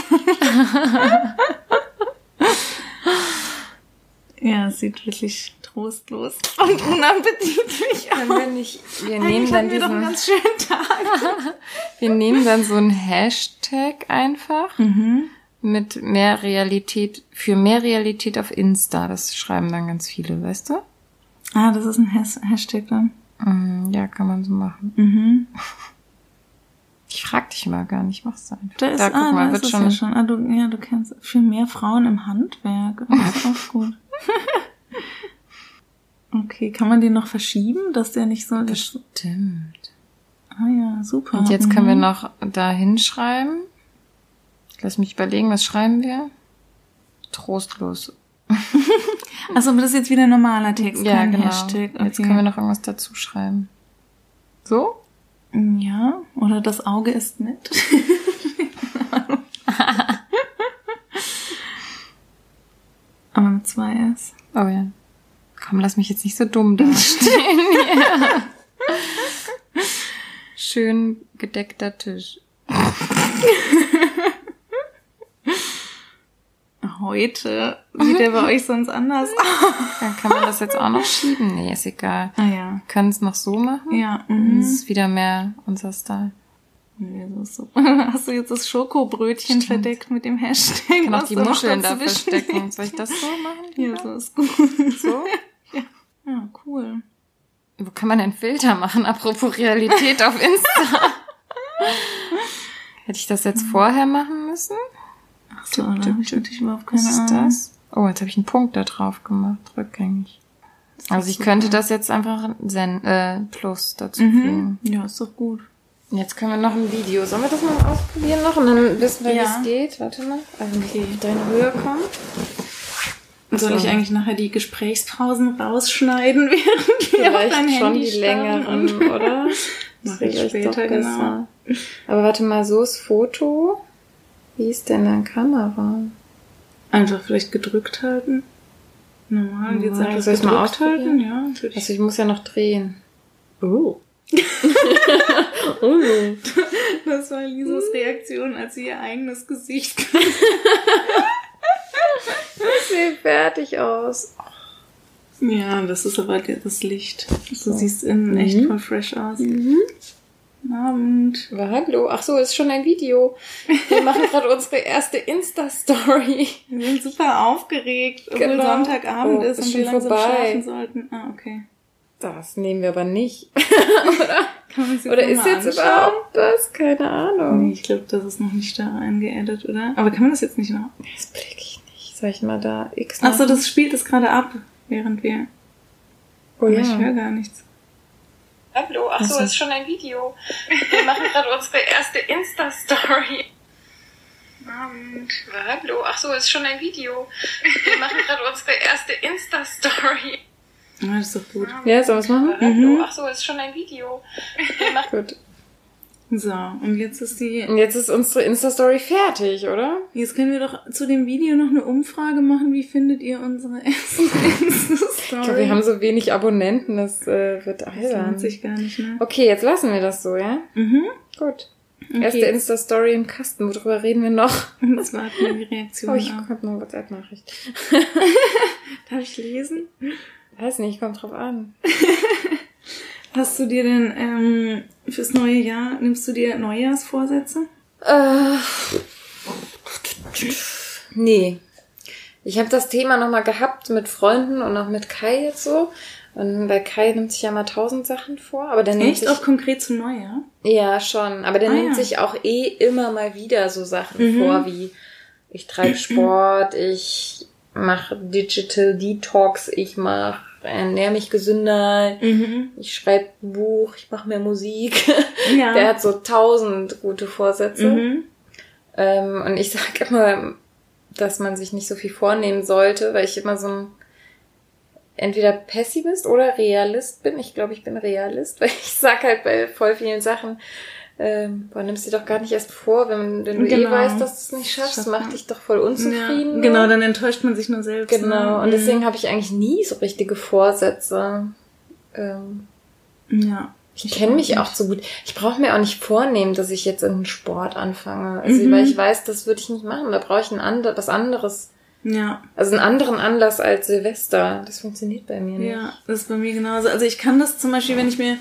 [SPEAKER 2] ja, es sieht wirklich trostlos und unappetitlich aus.
[SPEAKER 1] Wir nicht, wir nehmen
[SPEAKER 2] Eigentlich
[SPEAKER 1] dann
[SPEAKER 2] wir doch einen
[SPEAKER 1] diesen,
[SPEAKER 2] ganz schönen Tag.
[SPEAKER 1] wir nehmen dann so einen Hashtag einfach
[SPEAKER 2] Mhm.
[SPEAKER 1] Mit mehr Realität, für mehr Realität auf Insta. Das schreiben dann ganz viele, weißt du?
[SPEAKER 2] Ah, das ist ein Has Hashtag dann.
[SPEAKER 1] Mm, Ja, kann man so machen.
[SPEAKER 2] Mhm.
[SPEAKER 1] Ich frag dich mal gar nicht, mach's einfach.
[SPEAKER 2] Da ist,
[SPEAKER 1] da, guck
[SPEAKER 2] ah,
[SPEAKER 1] mal,
[SPEAKER 2] da
[SPEAKER 1] wird
[SPEAKER 2] ist
[SPEAKER 1] schon.
[SPEAKER 2] ja schon. Ah, du, ja, du kennst viel mehr Frauen im Handwerk. Das ist auch gut. okay, kann man den noch verschieben, dass der nicht so... Das,
[SPEAKER 1] Stimmt.
[SPEAKER 2] ah ja, super.
[SPEAKER 1] Und jetzt können wir
[SPEAKER 2] Mhm.
[SPEAKER 1] noch da hinschreiben. Lass mich überlegen, was schreiben wir? Trostlos.
[SPEAKER 2] Achso, aber das ist jetzt wieder normaler Text,
[SPEAKER 1] Ja, genau.
[SPEAKER 2] Hashtag. Okay.
[SPEAKER 1] Jetzt können wir noch irgendwas dazu schreiben. So?
[SPEAKER 2] Ja, oder das Auge ist nett. Aber mit zwei S.
[SPEAKER 1] Oh ja. Komm, lass mich jetzt nicht so dumm dastehen hier. Schön gedeckter Tisch.
[SPEAKER 2] Heute sieht der bei euch sonst anders aus.
[SPEAKER 1] Dann kann man das jetzt auch noch schieben. Nee, ist egal.
[SPEAKER 2] Ah ja.
[SPEAKER 1] Können es noch so machen?
[SPEAKER 2] Ja.
[SPEAKER 1] Das
[SPEAKER 2] Mhm.
[SPEAKER 1] ist wieder mehr unser Style.
[SPEAKER 2] Nee, das ist so. Hast du jetzt das Schokobrötchen
[SPEAKER 1] Stimmt.
[SPEAKER 2] verdeckt mit dem Hashtag?
[SPEAKER 1] Ich kann auch die Muscheln da verstecken. Soll ich das so machen?
[SPEAKER 2] Ja, so ist gut.
[SPEAKER 1] So?
[SPEAKER 2] Ja, cool.
[SPEAKER 1] Wo kann man denn Filter machen? Apropos Realität auf Insta. Hätte ich das jetzt vorher machen müssen?
[SPEAKER 2] So, da habe ich natürlich überhaupt keine
[SPEAKER 1] Was ist
[SPEAKER 2] Ahnung.
[SPEAKER 1] das? Oh, jetzt habe ich einen Punkt da drauf gemacht, rückgängig. Also ich könnte das jetzt einfach Zen, äh, Plus dazu
[SPEAKER 2] Mhm.
[SPEAKER 1] fügen.
[SPEAKER 2] Ja, ist doch gut.
[SPEAKER 1] Jetzt können wir noch ein Video. Sollen wir das mal ausprobieren noch? Und dann wissen wir, wie
[SPEAKER 2] Ja.
[SPEAKER 1] es geht. Warte mal. Also
[SPEAKER 2] Okay.
[SPEAKER 1] deine Höhe kommt.
[SPEAKER 2] Soll
[SPEAKER 1] So.
[SPEAKER 2] ich eigentlich nachher die Gesprächspausen rausschneiden, während wir auf dein
[SPEAKER 1] Vielleicht schon
[SPEAKER 2] Handy
[SPEAKER 1] die
[SPEAKER 2] starren
[SPEAKER 1] längeren,
[SPEAKER 2] und-
[SPEAKER 1] oder?
[SPEAKER 2] Mach ich
[SPEAKER 1] Vielleicht
[SPEAKER 2] später, genau.
[SPEAKER 1] Aber warte mal, so ist Foto. Wie ist denn deine Kamera?
[SPEAKER 2] Einfach vielleicht gedrückt halten. Normal, jetzt
[SPEAKER 1] Normal.
[SPEAKER 2] einfach
[SPEAKER 1] Soll ich's mal
[SPEAKER 2] gedrückt
[SPEAKER 1] ausprobieren?
[SPEAKER 2] halten, ja. ich-
[SPEAKER 1] Also ich muss ja noch drehen.
[SPEAKER 2] Oh.
[SPEAKER 1] Oh.
[SPEAKER 2] Das war Lisas Reaktion, als sie ihr eigenes Gesicht
[SPEAKER 1] Sieht fertig aus.
[SPEAKER 2] Ja, das ist aber das Licht. Du
[SPEAKER 1] So.
[SPEAKER 2] siehst innen
[SPEAKER 1] Mhm.
[SPEAKER 2] echt voll fresh aus. Guten Abend.
[SPEAKER 1] Hallo. Ach so, ist schon ein Video. Wir machen gerade unsere erste Insta-Story.
[SPEAKER 2] Wir sind super aufgeregt, obwohl
[SPEAKER 1] Genau.
[SPEAKER 2] Sonntagabend
[SPEAKER 1] Oh,
[SPEAKER 2] ist
[SPEAKER 1] ist
[SPEAKER 2] und wir langsam
[SPEAKER 1] vorbei.
[SPEAKER 2] schlafen sollten. Ah, okay.
[SPEAKER 1] Das nehmen wir aber nicht.
[SPEAKER 2] Kann man sich
[SPEAKER 1] Oder
[SPEAKER 2] noch
[SPEAKER 1] ist jetzt
[SPEAKER 2] anschauen?
[SPEAKER 1] überhaupt das? Keine Ahnung.
[SPEAKER 2] Nee, ich glaube, das ist noch nicht da reingeedit, oder? Aber kann man das jetzt nicht noch?
[SPEAKER 1] Das blick ich nicht. Soll ich mal da X
[SPEAKER 2] Ach so,
[SPEAKER 1] machen?
[SPEAKER 2] das spielt es gerade ab, während wir.
[SPEAKER 1] Oh ja.
[SPEAKER 2] Ich höre gar nichts.
[SPEAKER 1] Hallo, ach so, ist schon ein Video. Wir machen gerade unsere erste Insta-Story.
[SPEAKER 2] Abend.
[SPEAKER 1] Hallo, ach so, ist schon ein Video. Wir machen gerade unsere erste Insta-Story.
[SPEAKER 2] Ja, das ist doch gut.
[SPEAKER 1] Ja, soll was machen?
[SPEAKER 2] Mhm.
[SPEAKER 1] ach so, ist schon ein Video. Wir machen Gut.
[SPEAKER 2] So, und jetzt ist die.
[SPEAKER 1] Und jetzt ist unsere Insta-Story fertig, oder?
[SPEAKER 2] Jetzt können wir doch zu dem Video noch eine Umfrage machen. Wie findet ihr unsere erste Insta-Story?
[SPEAKER 1] Ich glaube, wir haben so wenig Abonnenten, das äh, wird
[SPEAKER 2] Das
[SPEAKER 1] albern.
[SPEAKER 2] lohnt sich gar nicht, ne?
[SPEAKER 1] Okay, jetzt lassen wir das so, ja?
[SPEAKER 2] Mhm.
[SPEAKER 1] Gut.
[SPEAKER 2] Okay.
[SPEAKER 1] Erste Insta-Story im Kasten, worüber reden wir noch?
[SPEAKER 2] Jetzt warten wir die Reaktion
[SPEAKER 1] Oh, ich hab eine WhatsApp-Nachricht.
[SPEAKER 2] Darf ich lesen?
[SPEAKER 1] Weiß nicht, kommt drauf an.
[SPEAKER 2] Hast du dir denn ähm, fürs neue Jahr, nimmst du dir Neujahrsvorsätze?
[SPEAKER 1] Äh, nee. Ich habe das Thema nochmal gehabt mit Freunden und auch mit Kai jetzt so. Und bei Kai nimmt sich ja mal tausend Sachen vor, aber der nimmt
[SPEAKER 2] Echt?
[SPEAKER 1] sich
[SPEAKER 2] Auch konkret zum Neujahr?
[SPEAKER 1] Ja, schon. Aber der
[SPEAKER 2] Ah,
[SPEAKER 1] nimmt
[SPEAKER 2] ja.
[SPEAKER 1] sich auch eh immer mal wieder so Sachen
[SPEAKER 2] Mhm.
[SPEAKER 1] vor, wie ich treibe Sport, ich mache Digital Detox, ich mache ernähre mich gesünder,
[SPEAKER 2] Mhm.
[SPEAKER 1] ich schreibe ein Buch, ich mache mehr Musik.
[SPEAKER 2] Ja.
[SPEAKER 1] Der hat so tausend gute Vorsätze.
[SPEAKER 2] Mhm.
[SPEAKER 1] Ähm, und ich sage immer, dass man sich nicht so viel vornehmen sollte, weil ich immer so ein entweder Pessimist oder Realist bin. Ich glaube, ich bin Realist, weil ich sag halt bei voll vielen Sachen, ähm, boah, nimmst dir doch gar nicht erst vor, wenn, wenn du eh
[SPEAKER 2] Genau.
[SPEAKER 1] weißt, dass du es nicht schaffst,
[SPEAKER 2] Schafft
[SPEAKER 1] mach
[SPEAKER 2] man.
[SPEAKER 1] dich doch voll unzufrieden.
[SPEAKER 2] Ja, genau, dann enttäuscht man sich nur selbst.
[SPEAKER 1] Genau,
[SPEAKER 2] Ne?
[SPEAKER 1] und deswegen habe ich eigentlich nie so richtige Vorsätze. Ähm,
[SPEAKER 2] Mhm. Ja.
[SPEAKER 1] Ich kenne mich auch so gut. Ich brauche mir auch nicht vornehmen, dass ich jetzt einen Sport anfange. Also,
[SPEAKER 2] Mhm.
[SPEAKER 1] weil ich weiß, das würde ich nicht machen. Da brauche ich ein ander, was anderes.
[SPEAKER 2] Ja.
[SPEAKER 1] Also einen anderen Anlass als Silvester. Das funktioniert bei mir nicht.
[SPEAKER 2] Ja, das ist bei mir genauso. Also ich kann das zum Beispiel, wenn ich mir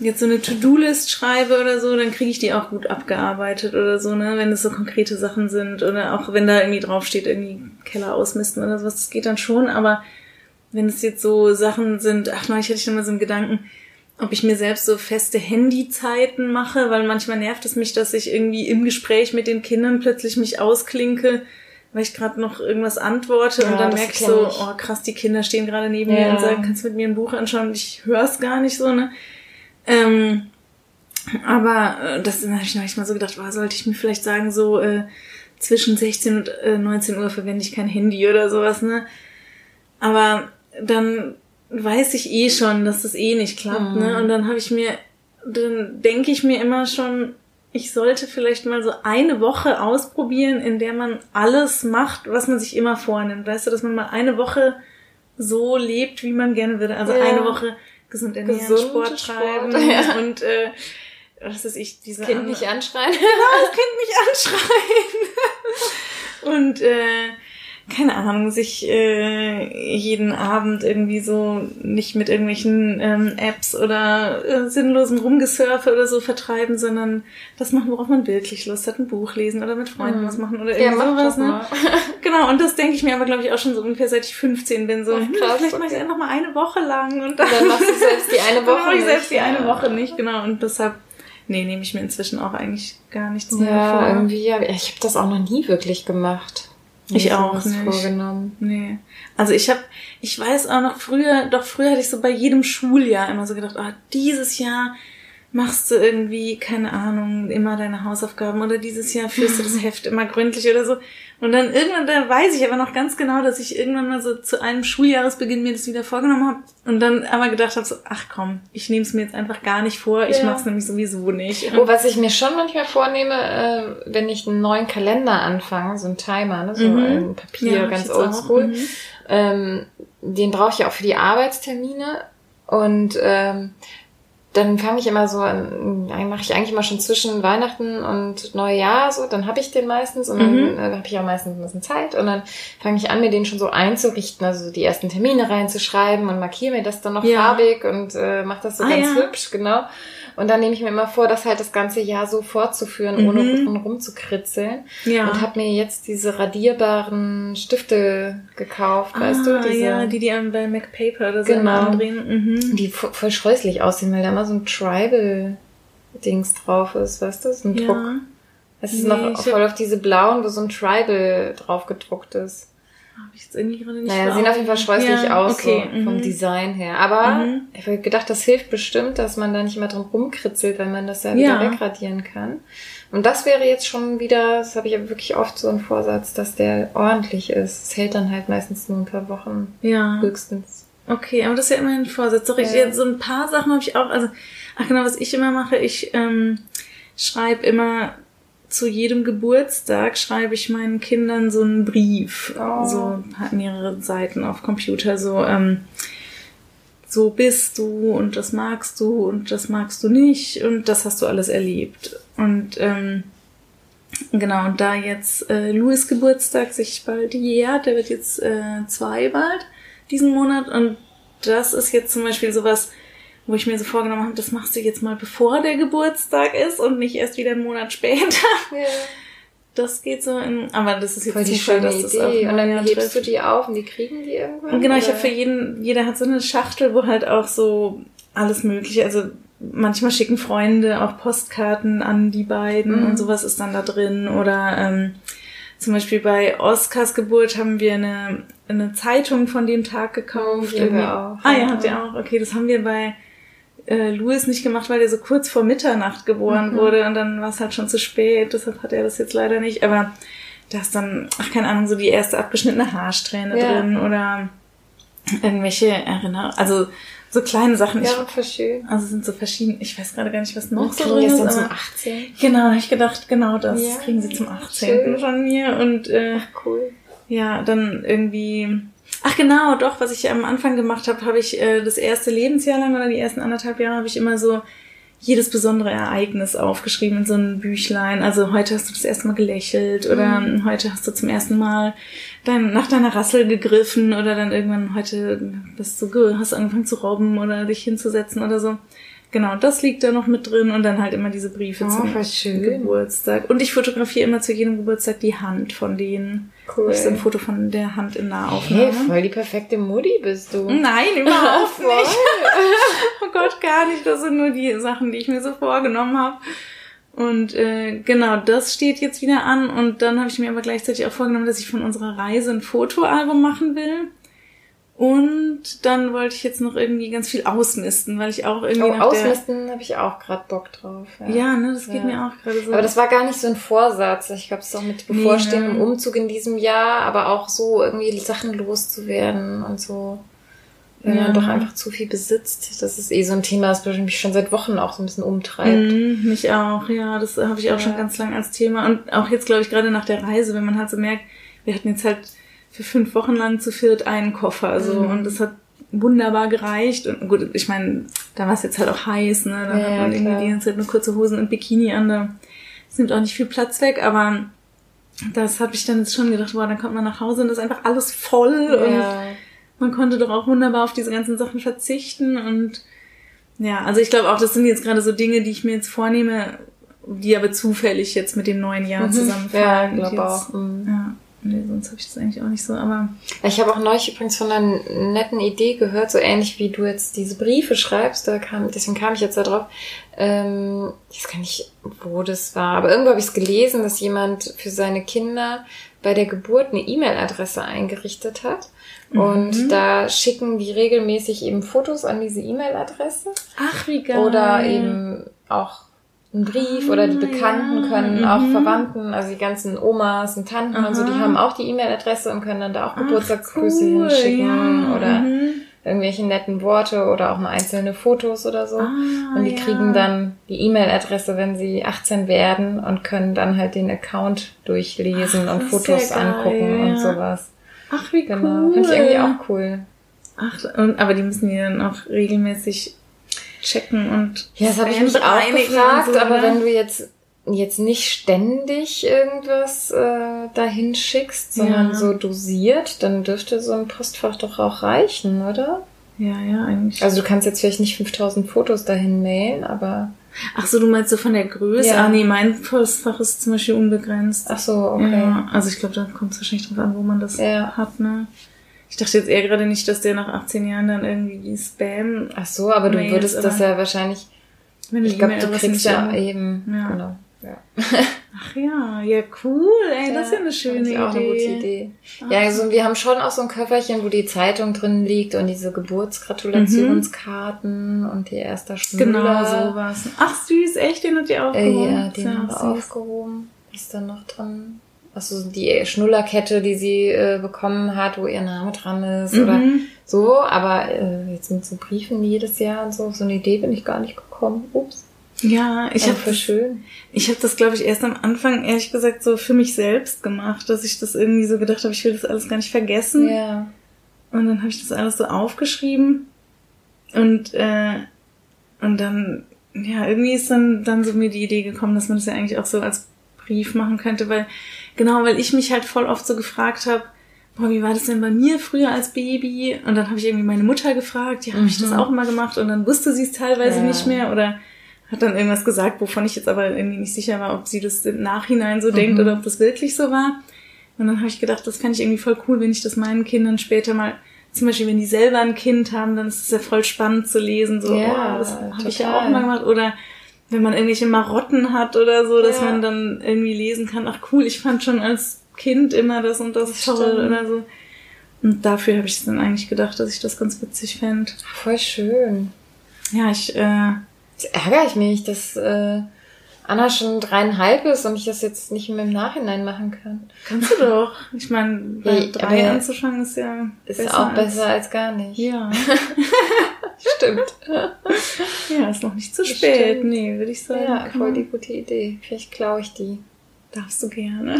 [SPEAKER 2] jetzt so eine To-Do-List schreibe oder so, dann kriege ich die auch gut abgearbeitet oder so, ne? Wenn es so konkrete Sachen sind oder auch wenn da irgendwie draufsteht, irgendwie Keller ausmisten oder sowas, das geht dann schon, aber wenn es jetzt so Sachen sind, ach neulich hatte ich dann mal so einen Gedanken, ob ich mir selbst so feste Handyzeiten mache, weil manchmal nervt es mich, dass ich irgendwie im Gespräch mit den Kindern plötzlich mich ausklinke, weil ich gerade noch irgendwas antworte
[SPEAKER 1] Ja,
[SPEAKER 2] und dann merke ich so,
[SPEAKER 1] ich.
[SPEAKER 2] oh krass, die Kinder stehen gerade neben mir
[SPEAKER 1] Ja.
[SPEAKER 2] und sagen, kannst du mit mir ein Buch anschauen? Und ich höre es gar nicht so, ne? Ähm, aber äh, das habe ich manchmal so gedacht, war sollte ich mir vielleicht sagen, so äh, zwischen 16 und äh, 19 Uhr verwende ich kein Handy oder sowas, ne? Aber dann weiß ich eh schon, dass das eh nicht klappt, ne? Und dann habe ich mir, dann denke ich mir immer schon, ich sollte vielleicht mal so eine Woche ausprobieren, in der man alles macht, was man sich immer vornimmt. Weißt du, dass man mal eine Woche so lebt, wie man gerne würde. Also
[SPEAKER 1] Ja.
[SPEAKER 2] eine Woche gesund ernähren,
[SPEAKER 1] Gesund,
[SPEAKER 2] Sport
[SPEAKER 1] Sport,
[SPEAKER 2] treiben
[SPEAKER 1] ja.
[SPEAKER 2] und äh, was ist ich, diese
[SPEAKER 1] Kind
[SPEAKER 2] andere-
[SPEAKER 1] nicht anschreien.
[SPEAKER 2] das Kind nicht anschreien. Und äh, keine Ahnung, sich äh, jeden Abend irgendwie so nicht mit irgendwelchen ähm, Apps oder äh, sinnlosen Rumgesurfe oder so vertreiben, sondern das machen, worauf man wirklich Lust hat, ein Buch lesen oder mit Freunden was machen oder irgendwie sowas. Ne? Genau, und das denke ich mir aber, glaube ich, auch schon so ungefähr seit ich 15 bin. So,
[SPEAKER 1] Ach,
[SPEAKER 2] hm,
[SPEAKER 1] krass,
[SPEAKER 2] vielleicht mache ich
[SPEAKER 1] okay.
[SPEAKER 2] einfach mal eine Woche lang und dann,
[SPEAKER 1] Dann machst du selbst die eine
[SPEAKER 2] dann
[SPEAKER 1] Woche
[SPEAKER 2] mache ich selbst die
[SPEAKER 1] nicht.
[SPEAKER 2] eine
[SPEAKER 1] Ja.
[SPEAKER 2] Woche nicht, genau. Und deshalb, nee, nehme ich mir inzwischen auch eigentlich gar nichts mehr
[SPEAKER 1] Ja,
[SPEAKER 2] vor.
[SPEAKER 1] irgendwie, ja. Ich habe das auch noch nie wirklich gemacht.
[SPEAKER 2] Ich auch nicht.
[SPEAKER 1] vorgenommen.
[SPEAKER 2] Nee. Also ich habe, ich weiß auch noch früher, doch früher hatte ich so bei jedem Schuljahr immer so gedacht, ah, dieses Jahr machst du irgendwie, keine Ahnung, immer deine Hausaufgaben oder dieses Jahr führst du das Heft immer gründlich oder so. Und dann irgendwann, da weiß ich aber noch ganz genau, dass ich irgendwann mal so zu einem Schuljahresbeginn mir das wieder vorgenommen habe und dann aber gedacht habe, so, ach komm, ich nehme es mir jetzt einfach gar nicht vor, ich
[SPEAKER 1] Ja.
[SPEAKER 2] mach's nämlich sowieso nicht.
[SPEAKER 1] Oh, was ich mir schon manchmal vornehme, äh, wenn ich einen neuen Kalender anfange, so ein Timer, ne, so
[SPEAKER 2] Mhm.
[SPEAKER 1] ein Papier,
[SPEAKER 2] Ja,
[SPEAKER 1] ganz oldschool,
[SPEAKER 2] Mhm.
[SPEAKER 1] ähm, den brauche ich ja auch für die Arbeitstermine und ähm, dann fange ich immer so an, mache ich eigentlich immer schon zwischen Weihnachten und Neujahr so, dann habe ich den meistens und dann
[SPEAKER 2] Mhm.
[SPEAKER 1] äh, habe ich auch meistens ein bisschen Zeit und dann fange ich an, mir den schon so einzurichten, also die ersten Termine reinzuschreiben und markiere mir das dann noch
[SPEAKER 2] Ja.
[SPEAKER 1] farbig und äh, mache das so
[SPEAKER 2] Ah,
[SPEAKER 1] ganz
[SPEAKER 2] ja.
[SPEAKER 1] hübsch, genau. Und dann nehme ich mir immer vor, das halt das ganze Jahr so fortzuführen, ohne
[SPEAKER 2] Mhm.
[SPEAKER 1] drum rumzukritzeln.
[SPEAKER 2] Ja.
[SPEAKER 1] Und habe mir jetzt diese radierbaren Stifte gekauft, weißt
[SPEAKER 2] ah,
[SPEAKER 1] du? Diese,
[SPEAKER 2] ja, die, die einem bei MacPaper oder so
[SPEAKER 1] Genau.
[SPEAKER 2] andrehen. Mhm.
[SPEAKER 1] die vo- voll scheußlich aussehen, weil da immer so ein Tribal-Dings drauf ist, weißt du? So ein Druck.
[SPEAKER 2] Ja.
[SPEAKER 1] Es ist
[SPEAKER 2] Nee,
[SPEAKER 1] noch voll auf diese blauen, wo so ein Tribal drauf gedruckt ist.
[SPEAKER 2] Hab ich jetzt irgendwie gerade nicht
[SPEAKER 1] Naja, sehen auf jeden Fall scheußlich
[SPEAKER 2] ja,
[SPEAKER 1] aus,
[SPEAKER 2] okay.
[SPEAKER 1] so vom
[SPEAKER 2] mhm.
[SPEAKER 1] Design her. Aber
[SPEAKER 2] Mhm.
[SPEAKER 1] ich habe gedacht, das hilft bestimmt, dass man da nicht immer drum rumkritzelt, wenn man das ja wieder
[SPEAKER 2] Ja.
[SPEAKER 1] wegradieren kann. Und das wäre jetzt schon wieder, das habe ich aber wirklich oft so einen Vorsatz, dass der ordentlich ist. Es hält dann halt meistens nur ein paar Wochen
[SPEAKER 2] Ja,
[SPEAKER 1] höchstens.
[SPEAKER 2] okay, aber das ist ja immerhin ein Vorsatz. Doch, ich,
[SPEAKER 1] Ja.
[SPEAKER 2] jetzt so ein paar Sachen habe ich auch, also, ach genau, was ich immer mache, ich ähm, schreibe immer zu jedem Geburtstag schreibe ich meinen Kindern so einen Brief,
[SPEAKER 1] Oh.
[SPEAKER 2] so hat mehrere Seiten auf Computer, so ähm, so bist du und das magst du und das magst du nicht und das hast du alles erlebt und ähm, Genau, und da jetzt äh, Louis Geburtstag sich bald jährt, der wird jetzt äh, zwei bald diesen Monat und das ist jetzt zum Beispiel sowas, wo ich mir so vorgenommen habe, das machst du jetzt mal bevor der Geburtstag ist und nicht erst wieder einen Monat später. Das geht so in, aber das ist jetzt
[SPEAKER 1] Voll die
[SPEAKER 2] Zufall,
[SPEAKER 1] schöne
[SPEAKER 2] dass das
[SPEAKER 1] Idee.
[SPEAKER 2] auf
[SPEAKER 1] Und dann hebst
[SPEAKER 2] trifft.
[SPEAKER 1] du die auf und die kriegen die irgendwann?
[SPEAKER 2] Und genau, ich
[SPEAKER 1] oder?
[SPEAKER 2] habe für jeden, jeder hat so eine Schachtel, wo halt auch so alles mögliche, also manchmal schicken Freunde auch Postkarten an die beiden
[SPEAKER 1] Mhm.
[SPEAKER 2] und sowas ist dann da drin. Oder ähm, zum Beispiel bei Oskars Geburt haben wir eine, eine Zeitung von dem Tag gekauft.
[SPEAKER 1] Die haben wir auch,
[SPEAKER 2] Ah ja,
[SPEAKER 1] ja.
[SPEAKER 2] habt ihr auch. Okay, das haben wir bei äh, Louis nicht gemacht, weil er so kurz vor Mitternacht geboren
[SPEAKER 1] Mhm.
[SPEAKER 2] wurde und dann war es halt schon zu spät, deshalb hat er das jetzt leider nicht. Aber da ist dann, ach keine Ahnung, so die erste abgeschnittene Haarsträhne
[SPEAKER 1] Ja.
[SPEAKER 2] drin oder irgendwelche Erinnerungen, also so kleine Sachen.
[SPEAKER 1] Ja.
[SPEAKER 2] Ich, also sind so verschieden, ich weiß gerade gar nicht, was noch so drin ist.
[SPEAKER 1] dann zum
[SPEAKER 2] Aber
[SPEAKER 1] 18?
[SPEAKER 2] genau, da hab ich gedacht, genau das
[SPEAKER 1] Ja,
[SPEAKER 2] kriegen sie zum 18.
[SPEAKER 1] schön.
[SPEAKER 2] von mir und äh,
[SPEAKER 1] Cool.
[SPEAKER 2] ja, dann irgendwie. Ach genau, doch, was ich am Anfang gemacht habe, habe ich äh, das erste Lebensjahr lang oder die ersten anderthalb Jahre habe ich immer so jedes besondere Ereignis aufgeschrieben in so ein Büchlein. Also heute hast du das erste Mal gelächelt oder
[SPEAKER 1] Mhm.
[SPEAKER 2] heute hast du zum ersten Mal dein, nach deiner Rassel gegriffen oder dann irgendwann heute bist du hast angefangen zu robben oder dich hinzusetzen oder so. Genau, das liegt da noch mit drin und dann halt immer diese Briefe
[SPEAKER 1] Oh,
[SPEAKER 2] zum
[SPEAKER 1] schön.
[SPEAKER 2] Geburtstag. Und ich fotografiere immer zu jedem Geburtstag die Hand von denen.
[SPEAKER 1] Cool.
[SPEAKER 2] Das ist ein Foto von der Hand in
[SPEAKER 1] Hey,
[SPEAKER 2] Nahaufnahme.
[SPEAKER 1] voll die perfekte Mutti bist du.
[SPEAKER 2] Nein, überhaupt nicht. Oh Gott, gar nicht. Das sind nur die Sachen, die ich mir so vorgenommen habe. Und äh, genau, das steht jetzt wieder an. Und dann habe ich mir aber gleichzeitig auch vorgenommen, dass ich von unserer Reise ein Fotoalbum machen will. Und dann wollte ich jetzt noch irgendwie ganz viel ausmisten, weil ich auch irgendwie
[SPEAKER 1] Oh, ausmisten habe ich auch gerade Bock drauf.
[SPEAKER 2] Ja, ne, das geht
[SPEAKER 1] Ja.
[SPEAKER 2] mir auch gerade so.
[SPEAKER 1] Aber das war gar nicht so ein Vorsatz. Ich glaube, es ist auch mit
[SPEAKER 2] Nee,
[SPEAKER 1] bevorstehendem
[SPEAKER 2] ne?
[SPEAKER 1] Umzug in diesem Jahr, aber auch so irgendwie Sachen loszuwerden und so. Wenn
[SPEAKER 2] Ja.
[SPEAKER 1] man doch einfach zu viel besitzt. Das ist eh so ein Thema, das mich schon seit Wochen auch so ein bisschen umtreibt.
[SPEAKER 2] Mhm, mich auch, ja, das habe ich auch
[SPEAKER 1] Ja.
[SPEAKER 2] schon ganz lang als Thema. Und auch jetzt, glaube ich, gerade nach der Reise, wenn man halt so merkt, wir hatten jetzt halt für fünf Wochen lang zu viert einen Koffer, so,
[SPEAKER 1] Mhm.
[SPEAKER 2] und das hat wunderbar gereicht. Und gut, ich meine, da war es jetzt halt auch heiß, ne, da
[SPEAKER 1] Ja,
[SPEAKER 2] hat man irgendwie die ganze Zeit nur kurze Hosen und Bikini an, da nimmt auch nicht viel Platz weg, aber das habe ich dann jetzt schon gedacht, boah, dann kommt man nach Hause und ist einfach alles voll und
[SPEAKER 1] Ja.
[SPEAKER 2] man konnte doch auch wunderbar auf diese ganzen Sachen verzichten und ja, also ich glaube auch, das sind jetzt gerade so Dinge, die ich mir jetzt vornehme, die aber zufällig jetzt mit dem neuen Jahr
[SPEAKER 1] Mhm.
[SPEAKER 2] zusammenfallen.
[SPEAKER 1] Ja,
[SPEAKER 2] Und
[SPEAKER 1] glaube auch. Mhm.
[SPEAKER 2] Ja, nee, sonst habe ich das eigentlich auch nicht so, aber
[SPEAKER 1] Ich habe auch neulich übrigens von einer netten Idee gehört, so ähnlich wie du jetzt diese Briefe schreibst, da kam, deswegen kam ich jetzt da drauf. Ähm, ich weiß gar nicht, wo das war, aber irgendwo habe ich es gelesen, dass jemand für seine Kinder bei der Geburt eine E-Mail-Adresse eingerichtet hat. Und
[SPEAKER 2] Mhm.
[SPEAKER 1] da schicken die regelmäßig eben Fotos an diese E-Mail-Adresse.
[SPEAKER 2] ach, wie geil.
[SPEAKER 1] Oder eben auch einen Brief oder die
[SPEAKER 2] Ah,
[SPEAKER 1] Bekannten
[SPEAKER 2] ja.
[SPEAKER 1] können auch
[SPEAKER 2] Mhm.
[SPEAKER 1] Verwandten, also die ganzen Omas und Tanten und so, die
[SPEAKER 2] Aha.
[SPEAKER 1] haben auch die E-Mail-Adresse und können dann da auch Geburtstagsgrüße
[SPEAKER 2] cool,
[SPEAKER 1] hinschicken
[SPEAKER 2] ja.
[SPEAKER 1] oder
[SPEAKER 2] Mhm.
[SPEAKER 1] irgendwelche netten Worte oder auch mal einzelne Fotos oder so.
[SPEAKER 2] Ah,
[SPEAKER 1] und die
[SPEAKER 2] ja.
[SPEAKER 1] kriegen dann die E-Mail-Adresse, wenn sie 18 werden und können dann halt den Account durchlesen
[SPEAKER 2] Ach,
[SPEAKER 1] und Fotos angucken und
[SPEAKER 2] ja.
[SPEAKER 1] sowas.
[SPEAKER 2] Ach, wie
[SPEAKER 1] Genau.
[SPEAKER 2] cool.
[SPEAKER 1] Finde ich irgendwie auch cool.
[SPEAKER 2] Ach, und, aber die müssen die dann auch regelmäßig checken und
[SPEAKER 1] Ja, das habe ich mich auch gefragt,
[SPEAKER 2] so,
[SPEAKER 1] aber
[SPEAKER 2] ne?
[SPEAKER 1] wenn du jetzt jetzt nicht ständig irgendwas äh, dahin schickst, sondern
[SPEAKER 2] Ja.
[SPEAKER 1] so dosiert, dann dürfte so ein Postfach doch auch reichen, oder?
[SPEAKER 2] Ja, ja, eigentlich.
[SPEAKER 1] Also du kannst jetzt vielleicht nicht 5000 Fotos dahin mailen, aber
[SPEAKER 2] ach so, du meinst so von der Größe?
[SPEAKER 1] Ja.
[SPEAKER 2] Ah, nee, mein Postfach ist zum Beispiel unbegrenzt.
[SPEAKER 1] ach so, okay.
[SPEAKER 2] Ja, also ich glaube, da kommt es wahrscheinlich drauf an, wo man das
[SPEAKER 1] Ja.
[SPEAKER 2] hat, ne? Ich dachte jetzt eher gerade nicht, dass der nach 18 Jahren dann irgendwie Spam,
[SPEAKER 1] Ach so, aber du
[SPEAKER 2] Mails,
[SPEAKER 1] würdest das ja wahrscheinlich,
[SPEAKER 2] wenn
[SPEAKER 1] ich glaube, du kriegst ja
[SPEAKER 2] an-
[SPEAKER 1] eben,
[SPEAKER 2] Ja.
[SPEAKER 1] genau. Ja.
[SPEAKER 2] Ach ja, ja, cool, ey, das ist ja eine schöne
[SPEAKER 1] fand ich
[SPEAKER 2] Idee.
[SPEAKER 1] auch eine gute Idee.
[SPEAKER 2] Ach,
[SPEAKER 1] Ja, also wir haben schon auch so ein Köfferchen, wo die Zeitung drin liegt und diese Geburtsgratulationskarten und die erster Schnuller.
[SPEAKER 2] Genau, sowas. Ach süß, echt, den hat die
[SPEAKER 1] Äh,
[SPEAKER 2] aufgehoben.
[SPEAKER 1] ja,
[SPEAKER 2] Ist
[SPEAKER 1] den haben wir
[SPEAKER 2] süß.
[SPEAKER 1] aufgehoben. Was ist da noch dran? Also die Schnullerkette, die sie äh, bekommen hat, wo ihr Name dran ist oder
[SPEAKER 2] Mhm.
[SPEAKER 1] so. Aber äh, jetzt mit so Briefen jedes Jahr und so, auf so eine Idee bin ich gar nicht gekommen. Ups.
[SPEAKER 2] Ja, ich
[SPEAKER 1] Ich
[SPEAKER 2] habe
[SPEAKER 1] schön.
[SPEAKER 2] Ich habe das, glaube ich, erst am Anfang, ehrlich gesagt, so für mich selbst gemacht, dass ich das irgendwie so gedacht habe, ich will das alles gar nicht vergessen.
[SPEAKER 1] Ja.
[SPEAKER 2] Und dann habe ich das alles so aufgeschrieben. Und, äh, und dann, ja, irgendwie ist dann, dann so mir die Idee gekommen, dass man das ja eigentlich auch so als Brief machen könnte, weil, genau, weil ich mich halt voll oft so gefragt habe, boah, wie war das denn bei mir früher als Baby? Und dann habe ich irgendwie meine Mutter gefragt, ja, habe ich das
[SPEAKER 1] Mhm.
[SPEAKER 2] auch immer gemacht? Und dann wusste sie es teilweise
[SPEAKER 1] Ja.
[SPEAKER 2] nicht mehr oder hat dann irgendwas gesagt, wovon ich jetzt aber irgendwie nicht sicher war, ob sie das im Nachhinein so
[SPEAKER 1] Mhm.
[SPEAKER 2] denkt oder ob das wirklich so war. Und dann habe ich gedacht, das fände ich irgendwie voll cool, wenn ich das meinen Kindern später mal, zum Beispiel, wenn die selber ein Kind haben, dann ist es ja voll spannend zu lesen, so,
[SPEAKER 1] Ja,
[SPEAKER 2] oh, das habe ich ja auch mal gemacht. Oder wenn man irgendwelche Marotten hat oder so, dass
[SPEAKER 1] Ja.
[SPEAKER 2] man dann irgendwie lesen kann, ach cool, ich fand schon als Kind immer das und das,
[SPEAKER 1] Das
[SPEAKER 2] toll oder so. Und dafür habe ich dann eigentlich gedacht, dass ich das ganz witzig fände.
[SPEAKER 1] Voll schön.
[SPEAKER 2] Ja, ich, äh,
[SPEAKER 1] Jetzt ärgere ich mich, dass äh, Anna schon dreieinhalb ist und ich das jetzt nicht mehr im Nachhinein machen kann.
[SPEAKER 2] kannst du doch. Ich meine, bei
[SPEAKER 1] Ja,
[SPEAKER 2] drei anzufangen ist ja
[SPEAKER 1] Ist auch besser als gar nicht.
[SPEAKER 2] Ja.
[SPEAKER 1] Stimmt.
[SPEAKER 2] Ja, ist noch nicht zu spät.
[SPEAKER 1] stimmt.
[SPEAKER 2] Nee, würde ich sagen.
[SPEAKER 1] Ja, voll die gute Idee. Vielleicht klaue ich die.
[SPEAKER 2] Darfst du gerne.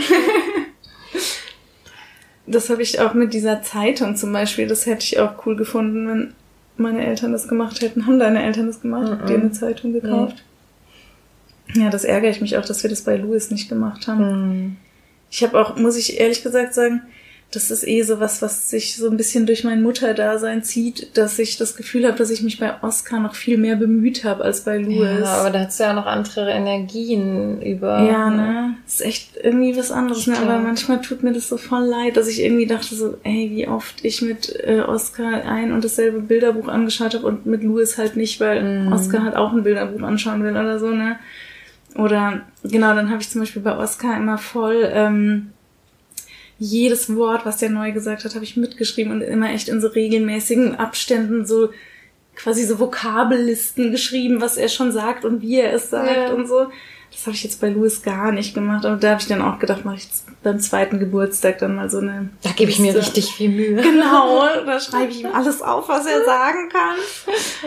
[SPEAKER 2] das habe ich auch mit dieser Zeitung zum Beispiel. Das hätte ich auch cool gefunden, wenn meine Eltern das gemacht hätten. Haben deine Eltern das gemacht?
[SPEAKER 1] Mhm.
[SPEAKER 2] Dir eine Zeitung gekauft? Ja, das ärgere ich mich auch, dass wir das bei Louis nicht gemacht haben. Ich habe auch, muss ich ehrlich gesagt sagen, das ist eh so was, was sich so ein bisschen durch mein Mutterdasein zieht, dass ich das Gefühl habe, dass ich mich bei Oscar noch viel mehr bemüht habe als bei Louis.
[SPEAKER 1] Ja, aber da hast du ja noch andere Energien über.
[SPEAKER 2] Ja, ne? Das ist echt irgendwie was anderes, ne? Aber manchmal tut mir das so voll leid, dass ich irgendwie dachte so, ey, wie oft ich mit äh, Oscar ein und dasselbe Bilderbuch angeschaut habe und mit Louis halt nicht, weil mhm. Oscar halt auch ein Bilderbuch anschauen will oder so, ne? Oder genau, dann habe ich zum Beispiel bei Oscar immer voll ähm, jedes Wort, was der neu gesagt hat, habe ich mitgeschrieben und immer echt in so regelmäßigen Abständen so quasi so Vokabellisten geschrieben, was er schon sagt und wie er es sagt ja. und so. Das habe ich jetzt bei Louis gar nicht gemacht. Aber da habe ich dann auch gedacht, mache ich beim zweiten Geburtstag dann mal so eine.
[SPEAKER 1] Da gebe ich mir richtig viel Mühe.
[SPEAKER 2] Genau, da schreibe ich ihm alles auf, was er sagen kann.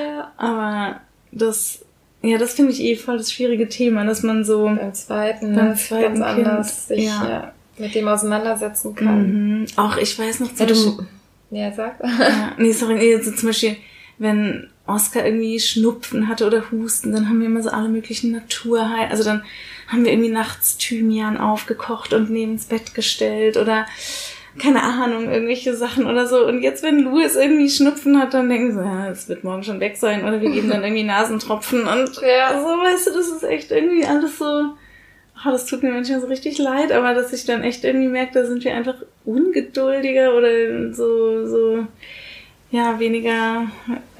[SPEAKER 2] Ja. Aber das, ja, das finde ich eh voll das schwierige Thema, dass man so
[SPEAKER 1] beim zweiten, beim zweiten ganz kind, anders sich ja. ja mit dem auseinandersetzen kann.
[SPEAKER 2] Mhm. Auch ich weiß noch
[SPEAKER 1] zum ja, Beispiel. Ja, sag.
[SPEAKER 2] ja, nee, sorry, nee, also zum Beispiel, wenn Oscar irgendwie Schnupfen hatte oder Husten, dann haben wir immer so alle möglichen Naturheil. Also dann haben wir irgendwie nachts Thymian aufgekocht und neben ins Bett gestellt oder keine Ahnung, irgendwelche Sachen oder so. Und jetzt, wenn Louis irgendwie Schnupfen hat, dann denken sie, ja, es wird morgen schon weg sein oder wir geben dann irgendwie Nasentropfen und ja. so, weißt du, das ist echt irgendwie alles so oh, das tut mir manchmal so richtig leid, aber dass ich dann echt irgendwie merke, da sind wir einfach ungeduldiger oder so, so, ja, weniger,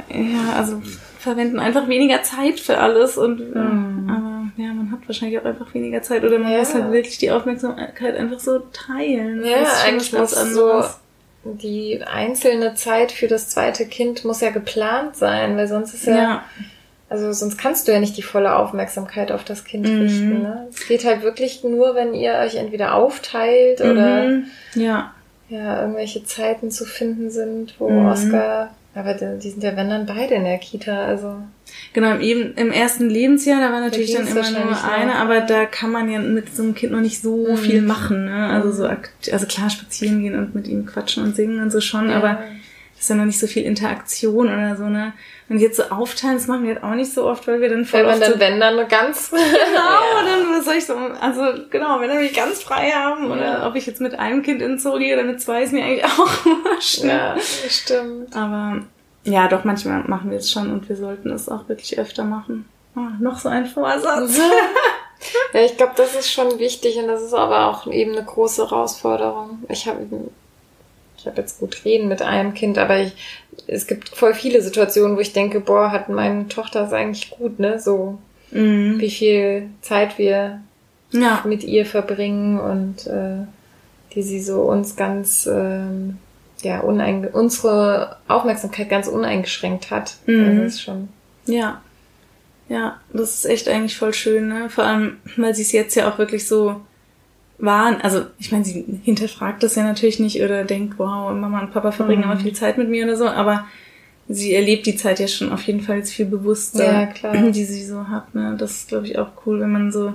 [SPEAKER 2] ja, also verwenden einfach weniger Zeit für alles und, mhm. aber ja, man hat wahrscheinlich auch einfach weniger Zeit oder man ja. muss halt wirklich die Aufmerksamkeit einfach so teilen.
[SPEAKER 1] Ja, eigentlich was anderes. So die einzelne Zeit für das zweite Kind muss ja geplant sein, weil sonst ist ja, ja also sonst kannst du ja nicht die volle Aufmerksamkeit auf das Kind mhm. richten. Ne? Es geht halt wirklich nur, wenn ihr euch entweder aufteilt oder mhm.
[SPEAKER 2] ja.
[SPEAKER 1] ja irgendwelche Zeiten zu finden sind, wo mhm. Oscar, aber die, sind ja wenn dann beide in der Kita, also
[SPEAKER 2] Genau, im, im ersten Lebensjahr, da war natürlich da dann immer nur eine, noch. aber da kann man ja mit so einem Kind noch nicht so mhm. viel machen. Ne? Also so also klar spazieren gehen und mit ihm quatschen und singen und so schon, ja. aber ist ja noch nicht so viel Interaktion oder so, ne? Und jetzt so aufteilen, das machen wir halt auch nicht so oft, weil wir dann
[SPEAKER 1] voll Weil man dann, so, wenn dann ganz...
[SPEAKER 2] genau, ja. dann was soll ich so, also genau, wenn wir mich ganz frei haben oder ja. ob ich jetzt mit einem Kind in Zoo gehe oder mit zwei, ist mir eigentlich auch wurscht.
[SPEAKER 1] Ne? Ja, stimmt.
[SPEAKER 2] Aber ja, doch, manchmal machen wir es schon und wir sollten es auch wirklich öfter machen. Oh, noch so ein Vorsatz.
[SPEAKER 1] ja, ich glaube, das ist schon wichtig und das ist aber auch eben eine große Herausforderung. Ich habe ich habe jetzt gut reden mit einem Kind, aber ich, es gibt voll viele Situationen, wo ich denke, boah, hat meine Tochter es eigentlich gut, ne? So, mhm. wie viel Zeit wir ja. mit ihr verbringen und äh, die sie so uns ganz, ähm, ja, unsere Aufmerksamkeit ganz uneingeschränkt hat. Mhm. Das ist schon.
[SPEAKER 2] Ja. Ja, das ist echt eigentlich voll schön, ne? Vor allem, weil sie es jetzt ja auch wirklich so waren, also ich meine, sie hinterfragt das ja natürlich nicht oder denkt, wow, Mama und Papa verbringen mhm. aber viel Zeit mit mir oder so, aber sie erlebt die Zeit ja schon auf jeden Fall jetzt viel bewusster,
[SPEAKER 1] ja,
[SPEAKER 2] die sie so hat. Ne? Das ist, glaube ich, auch cool, wenn man so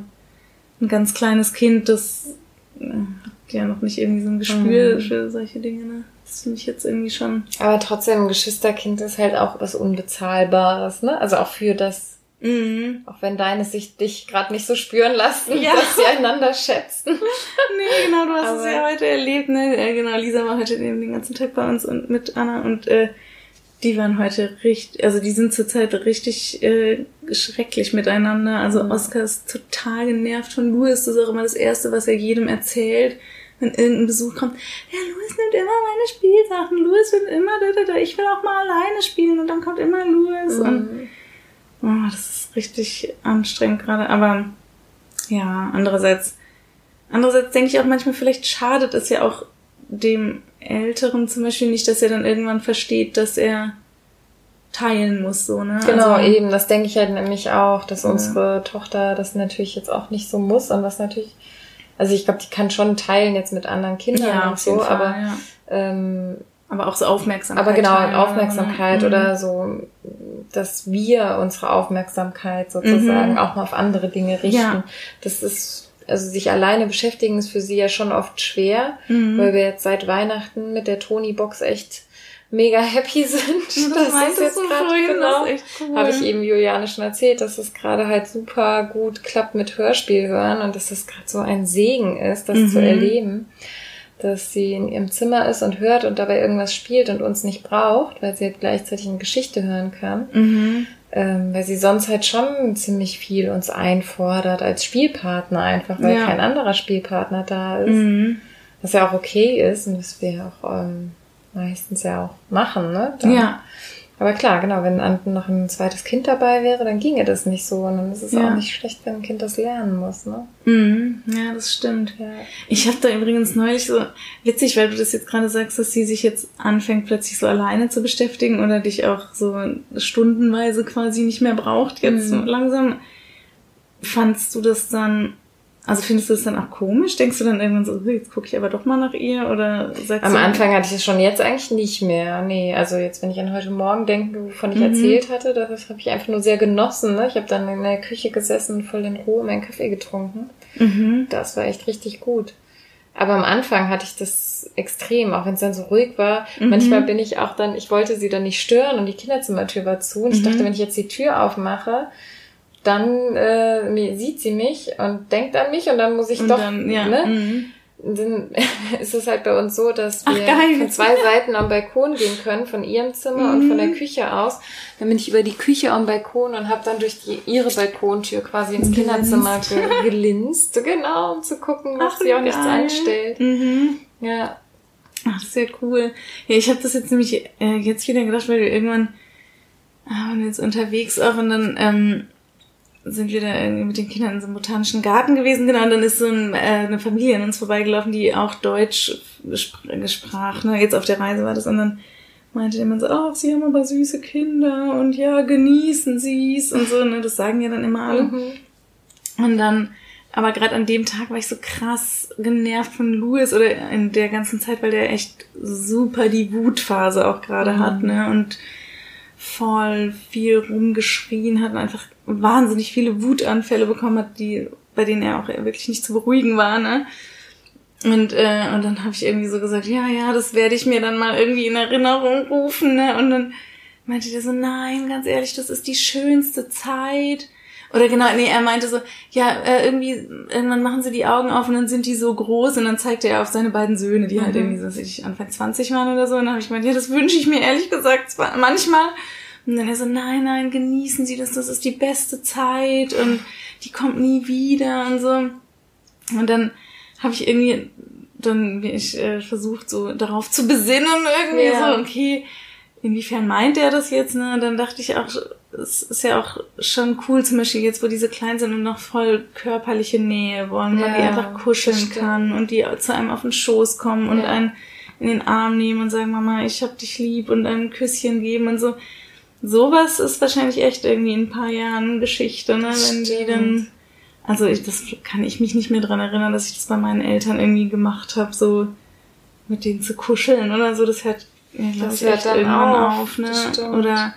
[SPEAKER 2] ein ganz kleines Kind, das äh, hat ja noch nicht irgendwie so ein Gespür mhm. für solche Dinge. Ne? Das finde ich jetzt irgendwie schon.
[SPEAKER 1] Aber trotzdem, ein Geschwisterkind ist halt auch was Unbezahlbares, ne? Also auch für das Mhm. Auch wenn deine sich dich gerade nicht so spüren lassen, ja. dass sie einander schätzen.
[SPEAKER 2] nee, genau, du hast Aber es ja heute erlebt, ne? Ja, genau, Lisa war heute den ganzen Tag bei uns und mit Anna und äh, die waren heute richtig, also die sind zurzeit richtig äh, schrecklich miteinander. Also mhm. Oscar ist total genervt von Louis. Das ist auch immer das Erste, was er jedem erzählt, wenn irgendein Besuch kommt. Ja, Louis nimmt immer meine Spielsachen. Louis will immer, da, da, da. ich will auch mal alleine spielen und dann kommt immer Louis. Mhm. Und Oh, das ist richtig anstrengend gerade. Aber ja, andererseits, andererseits denke ich auch manchmal, vielleicht schadet es ja auch dem Älteren zum Beispiel nicht, dass er dann irgendwann versteht, dass er teilen muss, so, ne?
[SPEAKER 1] Genau, also, eben, das denke ich halt nämlich auch, dass ja. unsere Tochter das natürlich jetzt auch nicht so muss und was natürlich, also ich glaube, die kann schon teilen jetzt mit anderen Kindern ja, und so, Fall, aber ja. ähm,
[SPEAKER 2] aber auch so Aufmerksamkeit.
[SPEAKER 1] Aber genau, teilen, Aufmerksamkeit oder, oder, so, dass wir unsere Aufmerksamkeit sozusagen mhm. auch mal auf andere Dinge richten. Ja. Das ist, also sich alleine beschäftigen ist für sie ja schon oft schwer, mhm. weil wir jetzt seit Weihnachten mit der Toni-Box echt mega happy sind.
[SPEAKER 2] Das, das ist jetzt gerade genau.
[SPEAKER 1] Cool. Habe ich eben Juliane schon erzählt, dass es gerade halt super gut klappt mit Hörspiel hören und dass das gerade so ein Segen ist, das mhm. zu erleben dass sie in ihrem Zimmer ist und hört und dabei irgendwas spielt und uns nicht braucht, weil sie halt gleichzeitig eine Geschichte hören kann.
[SPEAKER 2] Mhm.
[SPEAKER 1] Ähm, weil sie sonst halt schon ziemlich viel uns einfordert als Spielpartner einfach, weil
[SPEAKER 2] Ja.
[SPEAKER 1] kein anderer Spielpartner da ist.
[SPEAKER 2] Mhm.
[SPEAKER 1] Was ja auch okay ist und was wir auch ähm, meistens ja auch machen, ne? Dann-
[SPEAKER 2] Ja.
[SPEAKER 1] Aber klar, genau, wenn noch ein zweites Kind dabei wäre, dann ginge das nicht so. Und dann ist es
[SPEAKER 2] Ja.
[SPEAKER 1] auch nicht schlecht, wenn ein Kind das lernen muss, ne?
[SPEAKER 2] Mhm. Ja, das stimmt.
[SPEAKER 1] Ja.
[SPEAKER 2] Ich habe da übrigens neulich so witzig, weil du das jetzt gerade sagst, dass sie sich jetzt anfängt plötzlich so alleine zu beschäftigen oder dich auch so stundenweise quasi nicht mehr braucht jetzt
[SPEAKER 1] Mhm.
[SPEAKER 2] langsam. Fandst du das dann, also findest du das dann auch komisch? Denkst du dann irgendwann so, "Ui, jetzt gucke ich aber doch mal nach ihr oder sagst
[SPEAKER 1] Am Anfang hatte ich es schon, jetzt eigentlich nicht mehr. Nee, also jetzt, wenn ich an heute Morgen denke, wovon ich
[SPEAKER 2] Mhm.
[SPEAKER 1] erzählt hatte, das habe ich einfach nur sehr genossen. Ne? Ich habe dann in der Küche gesessen und voll in Ruhe meinen Kaffee getrunken.
[SPEAKER 2] Mhm.
[SPEAKER 1] Das war echt richtig gut. Aber am Anfang hatte ich das extrem, auch wenn es dann so ruhig war.
[SPEAKER 2] Mhm.
[SPEAKER 1] Manchmal bin ich auch dann, ich wollte sie dann nicht stören und die Kinderzimmertür war zu. Und ich
[SPEAKER 2] Mhm.
[SPEAKER 1] dachte, wenn ich jetzt die Tür aufmache, dann äh, sieht sie mich und denkt an mich und dann muss ich
[SPEAKER 2] Und
[SPEAKER 1] doch,
[SPEAKER 2] dann, ja.
[SPEAKER 1] ne?
[SPEAKER 2] Mhm.
[SPEAKER 1] Dann ist es halt bei uns so, dass
[SPEAKER 2] Ach,
[SPEAKER 1] wir
[SPEAKER 2] geil.
[SPEAKER 1] von zwei Seiten am Balkon gehen können, von ihrem Zimmer und von der Küche aus. Dann bin ich über die Küche am Balkon und habe dann durch die, ihre Balkontür quasi ins
[SPEAKER 2] Gelinst.
[SPEAKER 1] Kinderzimmer ge gelinst. Genau, um zu gucken, dass
[SPEAKER 2] Ach,
[SPEAKER 1] sie auch
[SPEAKER 2] wie
[SPEAKER 1] nichts
[SPEAKER 2] geil.
[SPEAKER 1] anstellt.
[SPEAKER 2] Mhm.
[SPEAKER 1] Ja.
[SPEAKER 2] Ach, das ist ja cool. Ja, ich habe das jetzt nämlich äh, jetzt wieder gedacht, weil wir irgendwann ah, waren jetzt unterwegs auch und dann ähm, sind wir da irgendwie mit den Kindern in so einem botanischen Garten gewesen, genau, und dann ist so ein, äh, eine Familie an uns vorbeigelaufen, die auch Deutsch spr- gesprach, ne, jetzt auf der Reise war das, und dann meinte der Mann so, oh, sie haben aber süße Kinder und ja, genießen sie's und so, ne, das sagen ja dann immer alle.
[SPEAKER 1] Mhm.
[SPEAKER 2] Und dann, aber gerade an dem Tag war ich so krass genervt von Louis oder in der ganzen Zeit, weil der echt super die Wutphase auch gerade
[SPEAKER 1] Mhm.
[SPEAKER 2] hat, ne? Und voll viel rumgeschrien hat und einfach wahnsinnig viele Wutanfälle bekommen hat, die, bei denen er auch wirklich nicht zu beruhigen war, ne? Und, äh, und dann habe ich irgendwie so gesagt, ja, ja, das werde ich mir dann mal irgendwie in Erinnerung rufen, ne? Und dann meinte der so, nein, ganz ehrlich, das ist die schönste Zeit. Oder genau, nee, er meinte so, ja, äh, irgendwie, irgendwann machen sie die Augen auf und dann sind die so groß und dann zeigte er auf seine beiden Söhne, die halt
[SPEAKER 1] Mhm.
[SPEAKER 2] irgendwie so, weiß ich, Anfang 20 waren oder so. Und dann habe ich gemeint, ja, das wünsche ich mir ehrlich gesagt manchmal. Und dann er so, nein, nein, genießen Sie das, das ist die beste Zeit und die kommt nie wieder und so. Und dann habe ich irgendwie dann bin ich äh, versucht, so darauf zu besinnen irgendwie
[SPEAKER 1] Ja.
[SPEAKER 2] so, okay, inwiefern meint er das jetzt, ne? Dann dachte ich auch, es ist ja auch schon cool, zum Beispiel jetzt, wo diese klein sind und noch voll körperliche Nähe wollen, man
[SPEAKER 1] Ja,
[SPEAKER 2] die einfach kuscheln kann und die zu einem auf den Schoß kommen und
[SPEAKER 1] Ja.
[SPEAKER 2] einen in den Arm nehmen und sagen, Mama, ich hab dich lieb und ein Küsschen geben und so. Sowas ist wahrscheinlich echt irgendwie in ein paar Jahren Geschichte, ne? Wenn die dann also ich, das kann ich mich nicht mehr dran erinnern, dass ich das bei meinen Eltern irgendwie gemacht habe, so mit denen zu kuscheln oder so. Das hört, ja, glaub
[SPEAKER 1] Das
[SPEAKER 2] ich,
[SPEAKER 1] hört
[SPEAKER 2] echt
[SPEAKER 1] dann
[SPEAKER 2] irgendwann
[SPEAKER 1] auf,
[SPEAKER 2] auf, ne? Oder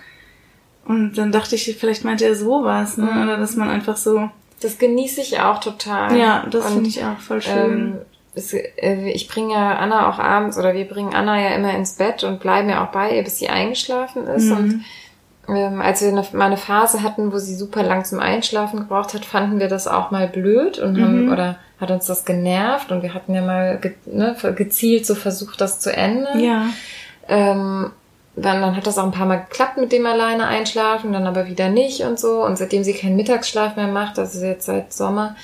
[SPEAKER 2] und dann dachte ich, vielleicht meinte er sowas, ne?
[SPEAKER 1] Mhm.
[SPEAKER 2] Oder dass man einfach so.
[SPEAKER 1] Das genieße ich auch total.
[SPEAKER 2] Ja, das finde ich auch voll schön.
[SPEAKER 1] Ähm, es, äh, ich bringe ja Anna auch abends oder wir bringen Anna ja immer ins Bett und bleiben ja auch bei ihr, bis sie eingeschlafen ist.
[SPEAKER 2] Mhm.
[SPEAKER 1] Und ähm, als wir eine, mal eine Phase hatten, wo sie super lang zum Einschlafen gebraucht hat, fanden wir das auch mal blöd und haben,
[SPEAKER 2] Mhm.
[SPEAKER 1] oder hat uns das genervt und wir hatten ja mal ge, ne, gezielt so versucht, das zu ändern.
[SPEAKER 2] ja.
[SPEAKER 1] Ähm, dann, dann hat das auch ein paar Mal geklappt mit dem alleine einschlafen, dann aber wieder nicht und so. Und seitdem sie keinen Mittagsschlaf mehr macht, also jetzt seit Sommer,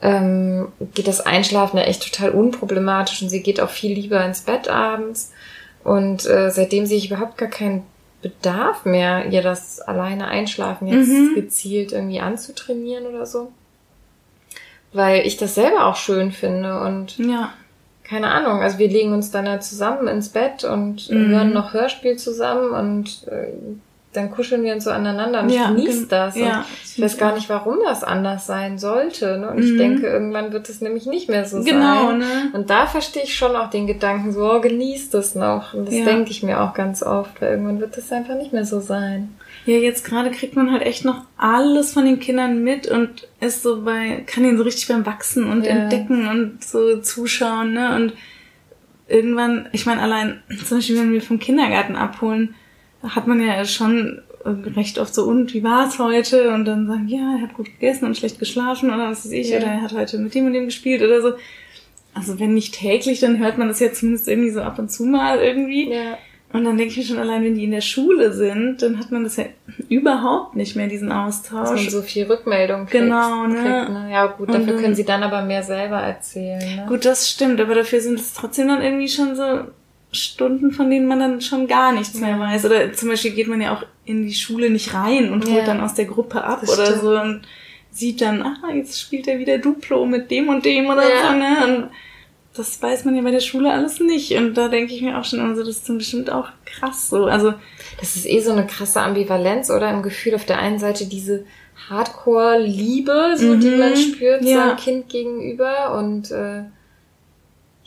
[SPEAKER 1] ähm, geht das Einschlafen ja echt total unproblematisch und sie geht auch viel lieber ins Bett abends. Und äh, seitdem sehe ich überhaupt gar keinen Bedarf mehr, ihr das alleine Einschlafen jetzt
[SPEAKER 2] Mhm.
[SPEAKER 1] gezielt irgendwie anzutrainieren oder so. Weil ich das selber auch schön finde und
[SPEAKER 2] Ja.
[SPEAKER 1] Keine Ahnung, also wir legen uns dann ja zusammen ins Bett und
[SPEAKER 2] Mhm.
[SPEAKER 1] hören noch Hörspiel zusammen und äh, dann kuscheln wir uns so aneinander und
[SPEAKER 2] Ja,
[SPEAKER 1] ich genieße
[SPEAKER 2] gen-
[SPEAKER 1] das.
[SPEAKER 2] ja,
[SPEAKER 1] ich weiß gar
[SPEAKER 2] ich
[SPEAKER 1] nicht, warum das anders sein sollte. Ne? Und ich
[SPEAKER 2] Mhm.
[SPEAKER 1] denke, irgendwann wird es nämlich nicht mehr so
[SPEAKER 2] Genau,
[SPEAKER 1] sein.
[SPEAKER 2] ne?
[SPEAKER 1] Und da verstehe ich schon auch den Gedanken, so, oh, genießt es noch. Und das
[SPEAKER 2] Ja.
[SPEAKER 1] denke ich mir auch ganz oft, weil irgendwann wird es einfach nicht mehr so sein.
[SPEAKER 2] Ja, jetzt gerade kriegt man halt echt noch alles von den Kindern mit und ist so bei, kann ihnen so richtig beim Wachsen und
[SPEAKER 1] Ja.
[SPEAKER 2] entdecken und so zuschauen, ne? Und irgendwann, ich meine, allein zum Beispiel, wenn wir vom Kindergarten abholen, hat man ja schon recht oft so, und wie war's heute? Und dann sagen, ja, er hat gut gegessen und schlecht geschlafen oder was weiß ich,
[SPEAKER 1] Ja.
[SPEAKER 2] oder er hat heute mit dem und dem gespielt oder so. also wenn nicht täglich, dann hört man das ja zumindest irgendwie so ab und zu mal irgendwie.
[SPEAKER 1] Ja.
[SPEAKER 2] Und dann denke ich mir schon allein, wenn die in der Schule sind, dann hat man das ja überhaupt nicht mehr, diesen
[SPEAKER 1] Dass
[SPEAKER 2] Austausch.
[SPEAKER 1] man so viel Rückmeldung kriegt.
[SPEAKER 2] Genau, ne?
[SPEAKER 1] kriegt, ne? Ja, gut, dafür
[SPEAKER 2] dann-
[SPEAKER 1] können sie dann aber mehr selber erzählen. Ne?
[SPEAKER 2] Gut, das stimmt, aber dafür sind es trotzdem dann irgendwie schon so Stunden, von denen man dann schon gar nichts mehr weiß. Oder zum Beispiel geht man ja auch in die Schule nicht rein und holt
[SPEAKER 1] Ja.
[SPEAKER 2] dann aus der Gruppe ab oder
[SPEAKER 1] stimmt.
[SPEAKER 2] so und sieht dann, ah, jetzt spielt er wieder Duplo mit dem und dem oder
[SPEAKER 1] Ja.
[SPEAKER 2] so, ne? Und das weiß man ja bei der Schule alles nicht. Und da denke ich mir auch schon, also das ist dann bestimmt auch krass so. Also,
[SPEAKER 1] Das ist eh so eine krasse Ambivalenz oder im Gefühl auf der einen Seite diese Hardcore-Liebe, so die
[SPEAKER 2] Mhm.
[SPEAKER 1] man spürt
[SPEAKER 2] Ja.
[SPEAKER 1] seinem Kind gegenüber und äh,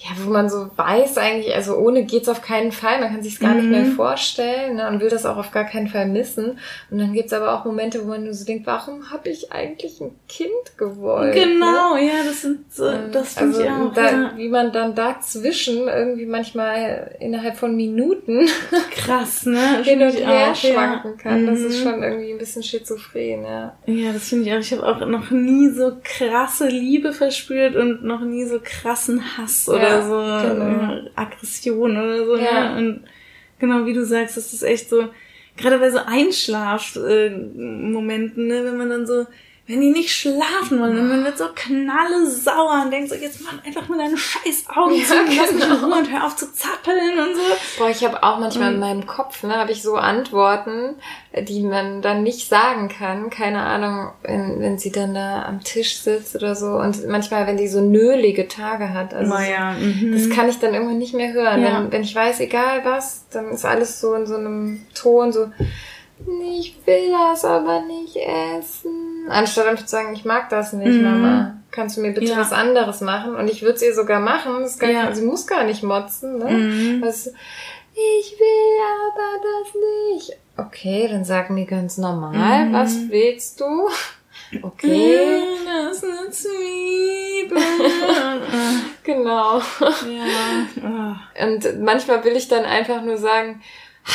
[SPEAKER 1] ja, wo man so weiß eigentlich, also ohne geht's auf keinen Fall, man kann sich's gar nicht
[SPEAKER 2] Mhm.
[SPEAKER 1] mehr vorstellen ne, und will das auch auf gar keinen Fall missen. Und dann gibt's aber auch Momente, wo man nur so denkt, warum habe ich eigentlich ein Kind gewollt? Ne?
[SPEAKER 2] genau, ja, das sind so, das finde
[SPEAKER 1] also,
[SPEAKER 2] ich auch.
[SPEAKER 1] da,
[SPEAKER 2] ja.
[SPEAKER 1] wie man dann dazwischen irgendwie manchmal innerhalb von Minuten
[SPEAKER 2] Krass, ne?
[SPEAKER 1] hin und her
[SPEAKER 2] auch,
[SPEAKER 1] schwanken
[SPEAKER 2] ja.
[SPEAKER 1] kann. Das ist
[SPEAKER 2] Mhm.
[SPEAKER 1] schon irgendwie ein bisschen schizophren, ja.
[SPEAKER 2] Ja, das finde ich auch. Ich habe auch noch nie so krasse Liebe verspürt und noch nie so krassen Hass
[SPEAKER 1] Ja,
[SPEAKER 2] oder so
[SPEAKER 1] genau.
[SPEAKER 2] äh, Aggression oder so.
[SPEAKER 1] Ja.
[SPEAKER 2] Ne? Und genau wie du sagst, das ist echt so, gerade bei so Einschlaf-Momenten, ne, wenn man dann so, wenn die nicht schlafen wollen, und man wird so knalle sauer und denkt so, jetzt mach einfach mal deine scheiß Augen
[SPEAKER 1] Ja,
[SPEAKER 2] zu und lass mich in
[SPEAKER 1] genau.
[SPEAKER 2] Ruhe und hör auf zu zappeln und so.
[SPEAKER 1] Boah, ich habe auch manchmal
[SPEAKER 2] Mhm.
[SPEAKER 1] in meinem Kopf, ne, habe ich so Antworten, die man dann nicht sagen kann. Keine Ahnung, wenn, wenn sie dann da am Tisch sitzt oder so. Und manchmal, wenn die so nölige Tage hat. Also
[SPEAKER 2] Naja, mhm.
[SPEAKER 1] Das kann ich dann irgendwann nicht mehr hören.
[SPEAKER 2] Ja.
[SPEAKER 1] Wenn, wenn ich weiß, egal was, dann ist alles so in so einem Ton so, "Nee, ich will das aber nicht essen. Anstatt einfach zu sagen, ich mag das nicht,
[SPEAKER 2] Mhm.
[SPEAKER 1] Mama. Kannst du mir bitte
[SPEAKER 2] Ja.
[SPEAKER 1] was anderes machen? Und ich würde es ihr sogar machen. Das gar,
[SPEAKER 2] Ja.
[SPEAKER 1] Sie muss gar nicht motzen. Ne?
[SPEAKER 2] Mhm.
[SPEAKER 1] Das, ich will aber das nicht. Okay, dann sagen die ganz normal,
[SPEAKER 2] Mhm.
[SPEAKER 1] was willst du? Okay,
[SPEAKER 2] Das ist eine Zwiebel.
[SPEAKER 1] genau.
[SPEAKER 2] ja.
[SPEAKER 1] Und manchmal will ich dann einfach nur sagen,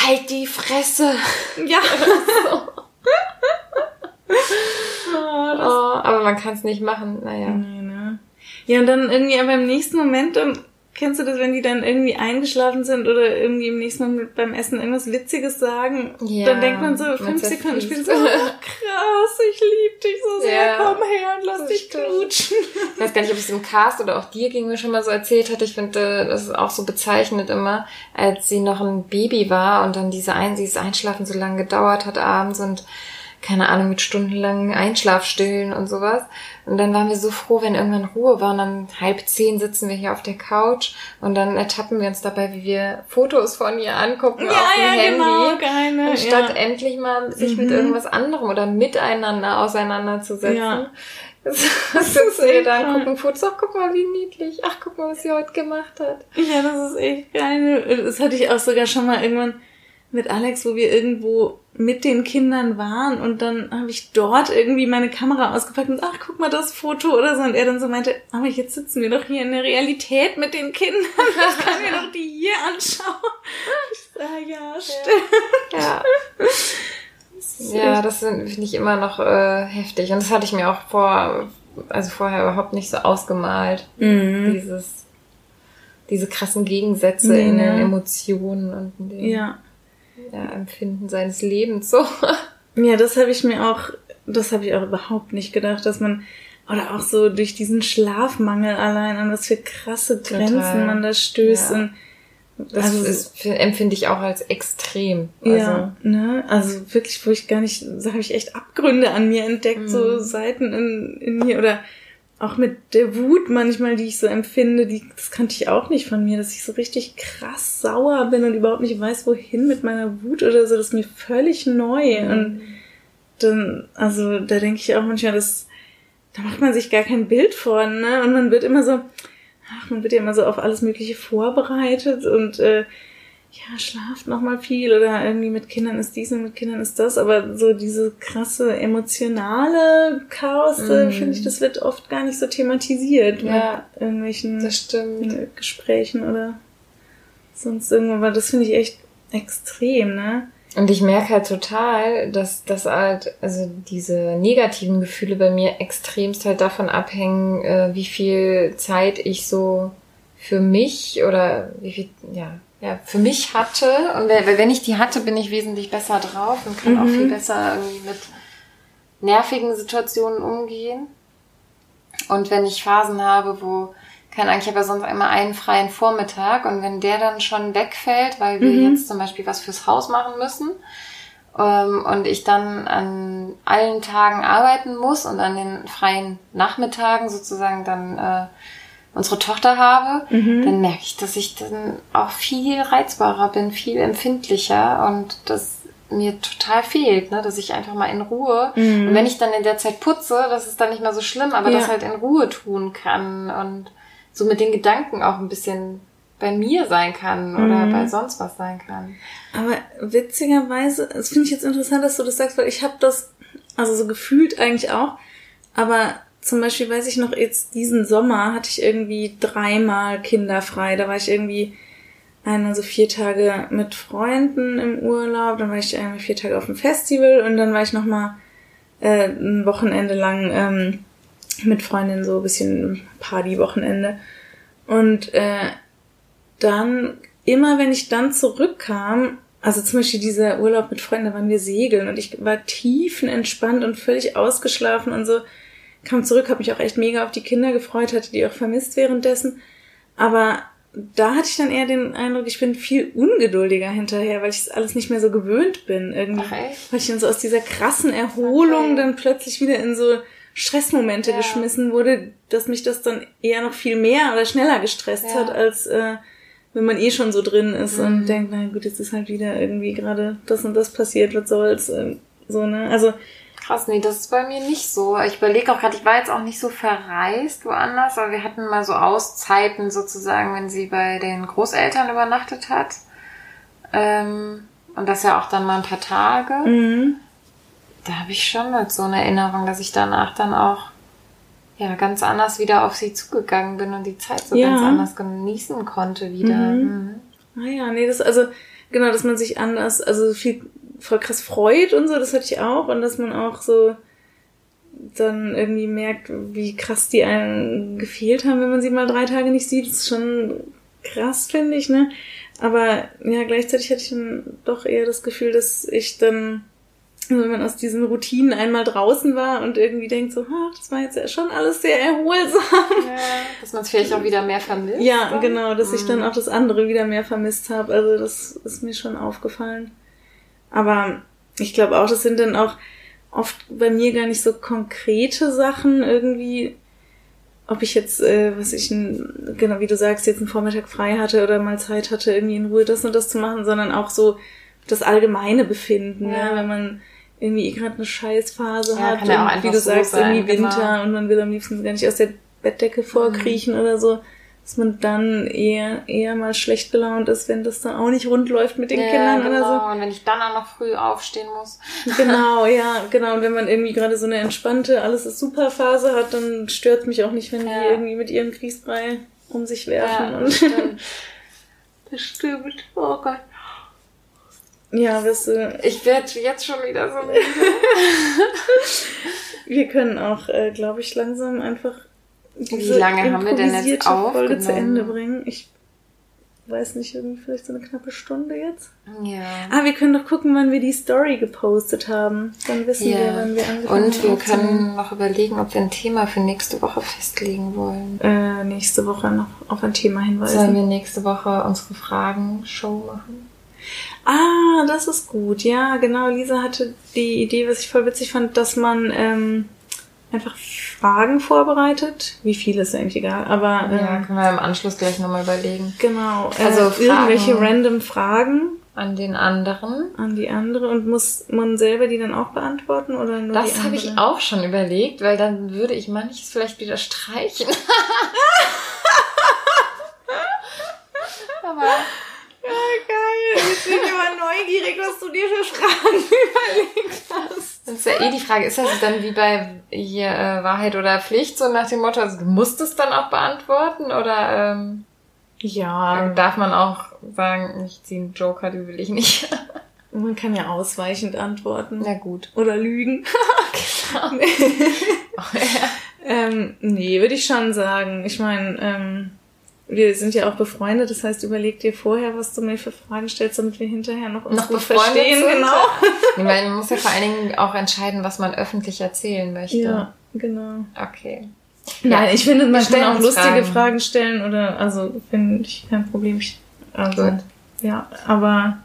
[SPEAKER 1] halt die Fresse.
[SPEAKER 2] Ja.
[SPEAKER 1] Oh, aber man kann es nicht machen. Naja.
[SPEAKER 2] Nee, ne? Ja, und dann irgendwie aber im nächsten Moment, dann kennst du das, wenn die dann irgendwie eingeschlafen sind oder irgendwie im nächsten Moment beim Essen irgendwas Witziges sagen,
[SPEAKER 1] Ja,
[SPEAKER 2] dann denkt man so fünf Sekunden später so, oh, krass, ich lieb dich so sehr,
[SPEAKER 1] Ja,
[SPEAKER 2] komm her und lass dich
[SPEAKER 1] stimmt.
[SPEAKER 2] knutschen.
[SPEAKER 1] Ich weiß gar nicht, ob ich es im Cast oder auch dir mir schon mal so erzählt hatte. Ich finde, das ist auch so bezeichnet immer, als sie noch ein Baby war und dann diese ein, dieses Einschlafen so lange gedauert hat abends und keine Ahnung, mit stundenlangen Einschlafstillen und sowas. Und dann waren wir so froh, wenn irgendwann Ruhe war und dann halb zehn sitzen wir hier auf der Couch und dann ertappen wir uns dabei, wie wir Fotos von ihr angucken
[SPEAKER 2] Ja,
[SPEAKER 1] auf dem
[SPEAKER 2] ja,
[SPEAKER 1] Handy.
[SPEAKER 2] genau, geil, ne?
[SPEAKER 1] Anstatt
[SPEAKER 2] ja.
[SPEAKER 1] endlich mal sich mit
[SPEAKER 2] Mhm.
[SPEAKER 1] irgendwas anderem oder miteinander auseinanderzusetzen.
[SPEAKER 2] Ja.
[SPEAKER 1] Das sitzen
[SPEAKER 2] ist
[SPEAKER 1] wir dann,
[SPEAKER 2] toll.
[SPEAKER 1] gucken Fotos, ach, guck mal, wie niedlich. Ach, guck mal, was sie heute gemacht hat.
[SPEAKER 2] Ja, das ist echt geil. Das hatte ich auch sogar schon mal irgendwann mit Alex, wo wir irgendwo mit den Kindern waren und dann habe ich dort irgendwie meine Kamera ausgepackt und ach, guck mal das Foto oder so und er dann so meinte, aber jetzt sitzen wir doch hier in der Realität mit den Kindern, ich kann mir doch die hier anschauen. Ich sag, ja, stimmt.
[SPEAKER 1] Ja. Ja, das finde ich immer noch äh, heftig. Und das hatte ich mir auch vor, also vorher überhaupt nicht so ausgemalt.
[SPEAKER 2] Mhm.
[SPEAKER 1] Dieses, diese krassen Gegensätze in
[SPEAKER 2] Nee,
[SPEAKER 1] den
[SPEAKER 2] ne?
[SPEAKER 1] Emotionen und in dem
[SPEAKER 2] Ja.
[SPEAKER 1] Ja, Empfinden seines Lebens so.
[SPEAKER 2] Ja, das habe ich mir auch, das habe ich auch überhaupt nicht gedacht, dass man, oder auch so durch diesen Schlafmangel allein, an was für krasse
[SPEAKER 1] Total.
[SPEAKER 2] Grenzen man da stößt.
[SPEAKER 1] Ja.
[SPEAKER 2] Und,
[SPEAKER 1] Das
[SPEAKER 2] Also-
[SPEAKER 1] ist, empfinde ich auch als extrem. Also,
[SPEAKER 2] ja, ne? Also wirklich, wo ich gar nicht, da habe ich echt Abgründe an mir entdeckt, so
[SPEAKER 1] Mhm.
[SPEAKER 2] Seiten in, in mir oder auch mit der Wut manchmal, die ich so empfinde, die, das kannte ich auch nicht von mir, dass ich so richtig krass sauer bin und überhaupt nicht weiß, wohin mit meiner Wut oder so. Das ist mir völlig neu.
[SPEAKER 1] Mhm.
[SPEAKER 2] Und dann, also da denke ich auch manchmal, dass da macht man sich gar kein Bild vor, ne? Und man wird immer so, ach, man wird ja immer so auf alles Mögliche vorbereitet und äh, ja, schlaft noch mal viel oder irgendwie mit Kindern ist dies und mit Kindern ist das, aber so diese krasse emotionale Chaos,
[SPEAKER 1] Mhm.
[SPEAKER 2] finde ich, das wird oft gar nicht so thematisiert
[SPEAKER 1] Ja,
[SPEAKER 2] mit irgendwelchen äh, Gesprächen oder sonst irgendwo, aber das finde ich echt extrem, ne?
[SPEAKER 1] Und ich merke halt total, dass das halt, also diese negativen Gefühle bei mir extremst halt davon abhängen, äh, wie viel Zeit ich so für mich oder wie viel, ja, ja, für mich hatte. Und wenn ich die hatte, bin ich wesentlich besser drauf und kann mhm. auch viel besser irgendwie mit nervigen Situationen umgehen. Und wenn ich Phasen habe, wo keine Ahnung, ich habe ja sonst immer einen freien Vormittag und wenn der dann schon wegfällt, weil wir mhm. jetzt zum Beispiel was fürs Haus machen müssen ähm, und ich dann an allen Tagen arbeiten muss und an den freien Nachmittagen sozusagen dann äh, unsere Tochter habe, mhm. dann merke ich, dass ich dann auch viel reizbarer bin, viel empfindlicher und das mir total fehlt, ne? dass ich einfach mal in Ruhe mhm. und wenn ich dann in der Zeit putze, das ist dann nicht mehr so schlimm, aber ja. das halt in Ruhe tun kann und so mit den Gedanken auch ein bisschen bei mir sein kann oder mhm. bei sonst was sein kann.
[SPEAKER 2] Aber witzigerweise, das finde ich jetzt interessant, dass du das sagst, weil ich habe das also so gefühlt eigentlich auch, aber zum Beispiel weiß ich noch, jetzt diesen Sommer hatte ich irgendwie dreimal kinderfrei. Da war ich irgendwie einmal so vier Tage mit Freunden im Urlaub, dann war ich einmal vier Tage auf dem Festival und dann war ich nochmal äh, ein Wochenende lang ähm, mit Freundinnen so ein bisschen Party-Wochenende. Und äh, dann, immer wenn ich dann zurückkam, also zum Beispiel dieser Urlaub mit Freunden, da waren wir segeln und ich war tiefenentspannt und völlig ausgeschlafen und so, kam zurück, habe mich auch echt mega auf die Kinder gefreut, hatte die auch vermisst währenddessen. Aber da hatte ich dann eher den Eindruck, ich bin viel ungeduldiger hinterher, weil ich es alles nicht mehr so gewöhnt bin. Irgendwie. Ach, weil ich dann so aus dieser krassen Erholung okay. dann plötzlich wieder in so Stressmomente ja. geschmissen wurde, dass mich das dann eher noch viel mehr oder schneller gestresst ja. hat, als äh, wenn man eh schon so drin ist mhm. und denkt, na gut, jetzt ist halt wieder irgendwie gerade das und das passiert, was soll's. Äh, so, ne? Also
[SPEAKER 1] Krass, nee, das ist bei mir nicht so. Ich überlege auch gerade, ich war jetzt auch nicht so verreist woanders, aber wir hatten mal so Auszeiten sozusagen, wenn sie bei den Großeltern übernachtet hat. Ähm, und das ja auch dann mal ein paar Tage. Mhm. Da habe ich schon mit so eine Erinnerung, dass ich danach dann auch ja ganz anders wieder auf sie zugegangen bin und die Zeit so ja. ganz anders genießen konnte wieder.
[SPEAKER 2] Mhm. Mhm. Ah ja, nee, das also genau, dass man sich anders, also viel voll krass freut und so, das hatte ich auch. Und dass man auch so dann irgendwie merkt, wie krass die einen gefehlt haben, wenn man sie mal drei Tage nicht sieht. Das ist schon krass, finde ich, ne? Aber ja, gleichzeitig hatte ich dann doch eher das Gefühl, dass ich dann, wenn man aus diesen Routinen einmal draußen war und irgendwie denkt so, ach, das war jetzt ja schon alles sehr erholsam. Ja,
[SPEAKER 1] dass man es vielleicht auch wieder mehr vermisst.
[SPEAKER 2] Ja, dann. genau, dass mhm. ich dann mhm. auch das andere wieder mehr vermisst habe. Also das ist mir schon aufgefallen. Aber ich glaube auch, das sind dann auch oft bei mir gar nicht so konkrete Sachen irgendwie, ob ich jetzt, äh, was ich, genau wie du sagst, jetzt einen Vormittag frei hatte oder mal Zeit hatte, irgendwie in Ruhe das und das zu machen, sondern auch so das allgemeine Befinden, ja. ne? wenn man irgendwie gerade eine Scheißphase ja, hat ja und wie du so sagst, sein, irgendwie Winter genau. und man will am liebsten gar nicht aus der Bettdecke vorkriechen mhm. oder so dass man dann eher, eher mal schlecht gelaunt ist, wenn das dann auch nicht rund läuft mit den ja, Kindern
[SPEAKER 1] genau.
[SPEAKER 2] oder so.
[SPEAKER 1] Und wenn ich dann auch noch früh aufstehen muss.
[SPEAKER 2] Genau, ja, genau. Und wenn man irgendwie gerade so eine entspannte, alles ist super Phase hat, dann stört mich auch nicht, wenn ja. die irgendwie mit ihrem Kriegsbrei um sich werfen. Ja,
[SPEAKER 1] das stimmt. Das stimmt. Oh Gott.
[SPEAKER 2] Ja, weißt du.
[SPEAKER 1] Ich werde jetzt schon wieder so müde.
[SPEAKER 2] Wir können auch, äh, glaube ich, langsam einfach
[SPEAKER 1] wie lange haben wir denn jetzt auf?
[SPEAKER 2] Folge zu Ende bringen. Ich weiß nicht, irgendwie vielleicht so eine knappe Stunde jetzt.
[SPEAKER 1] Ja.
[SPEAKER 2] Ah, wir können doch gucken, wann wir die Story gepostet haben. Dann wissen ja. wir, wann wir angefangen
[SPEAKER 1] haben. Und wir können noch überlegen, ob wir ein Thema für nächste Woche festlegen wollen.
[SPEAKER 2] Äh, nächste Woche noch auf ein Thema hinweisen.
[SPEAKER 1] Sollen wir nächste Woche unsere Fragen-Show machen?
[SPEAKER 2] Ah, das ist gut. Ja, genau. Lisa hatte die Idee, was ich voll witzig fand, dass man ähm, einfach Fragen vorbereitet. Wie viele ist eigentlich egal, aber.
[SPEAKER 1] Äh, ja, können wir im Anschluss gleich nochmal überlegen.
[SPEAKER 2] Genau. Äh, also Fragen irgendwelche random Fragen.
[SPEAKER 1] An den anderen.
[SPEAKER 2] An die andere. Und muss man selber die dann auch beantworten oder nur
[SPEAKER 1] Das habe ich auch schon überlegt, weil dann würde ich manches vielleicht wieder streichen.
[SPEAKER 2] aber ja, geil. Ich bin immer neugierig, was du dir für Fragen überlegt hast.
[SPEAKER 1] Das ist ja eh die Frage, ist das dann wie bei hier äh, Wahrheit oder Pflicht, so nach dem Motto, also du musst es dann auch beantworten oder ähm, ja. darf man auch sagen, ich ziehe einen Joker, die will ich nicht.
[SPEAKER 2] Man kann ja ausweichend antworten.
[SPEAKER 1] Na gut.
[SPEAKER 2] Oder lügen. genau. oh, ja. ähm, nee, würde ich schon sagen. Ich meine, ähm, wir sind ja auch befreundet, das heißt, überleg dir vorher, was du mir für Fragen stellst, damit wir hinterher noch uns
[SPEAKER 1] Noch
[SPEAKER 2] gut
[SPEAKER 1] befreundet
[SPEAKER 2] verstehen.
[SPEAKER 1] sind.
[SPEAKER 2] Genau.
[SPEAKER 1] Nee, weil man muss ja vor allen Dingen auch entscheiden, was man öffentlich erzählen möchte.
[SPEAKER 2] Ja, genau.
[SPEAKER 1] Okay.
[SPEAKER 2] Nein, ich finde, man kann
[SPEAKER 1] stellen
[SPEAKER 2] auch lustige Fragen.
[SPEAKER 1] Fragen.
[SPEAKER 2] stellen oder, also, finde ich kein Problem. Ich, also,
[SPEAKER 1] Gut.
[SPEAKER 2] ja, aber,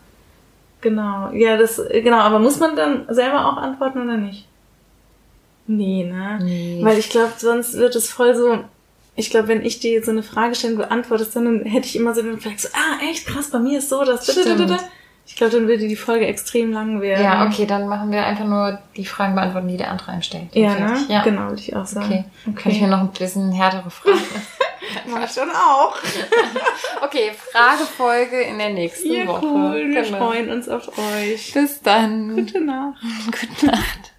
[SPEAKER 2] genau. Ja, das, genau, aber muss man dann selber auch antworten oder nicht? Nee, ne?
[SPEAKER 1] Nee.
[SPEAKER 2] Weil ich glaube, sonst wird es voll so, ich glaube, wenn ich dir jetzt so eine Frage stelle und du antwortest, dann hätte ich immer so den Reflex, so, ah, echt krass, bei mir ist so, das, ich glaube, dann würde die Folge extrem lang werden.
[SPEAKER 1] Ja, okay, dann machen wir einfach nur die Fragen beantworten, die der andere einstellt.
[SPEAKER 2] Ja, ne?
[SPEAKER 1] Ja.
[SPEAKER 2] Genau, würde ich auch sagen.
[SPEAKER 1] Okay. Kann ich mir noch ein bisschen härtere Fragen.
[SPEAKER 2] Mach ich schon auch.
[SPEAKER 1] okay, Fragefolge in der nächsten
[SPEAKER 2] Ja,
[SPEAKER 1] Woche.
[SPEAKER 2] cool. Wir
[SPEAKER 1] Genau.
[SPEAKER 2] freuen uns auf euch.
[SPEAKER 1] Bis dann.
[SPEAKER 2] Gute Nacht.
[SPEAKER 1] Gute Nacht.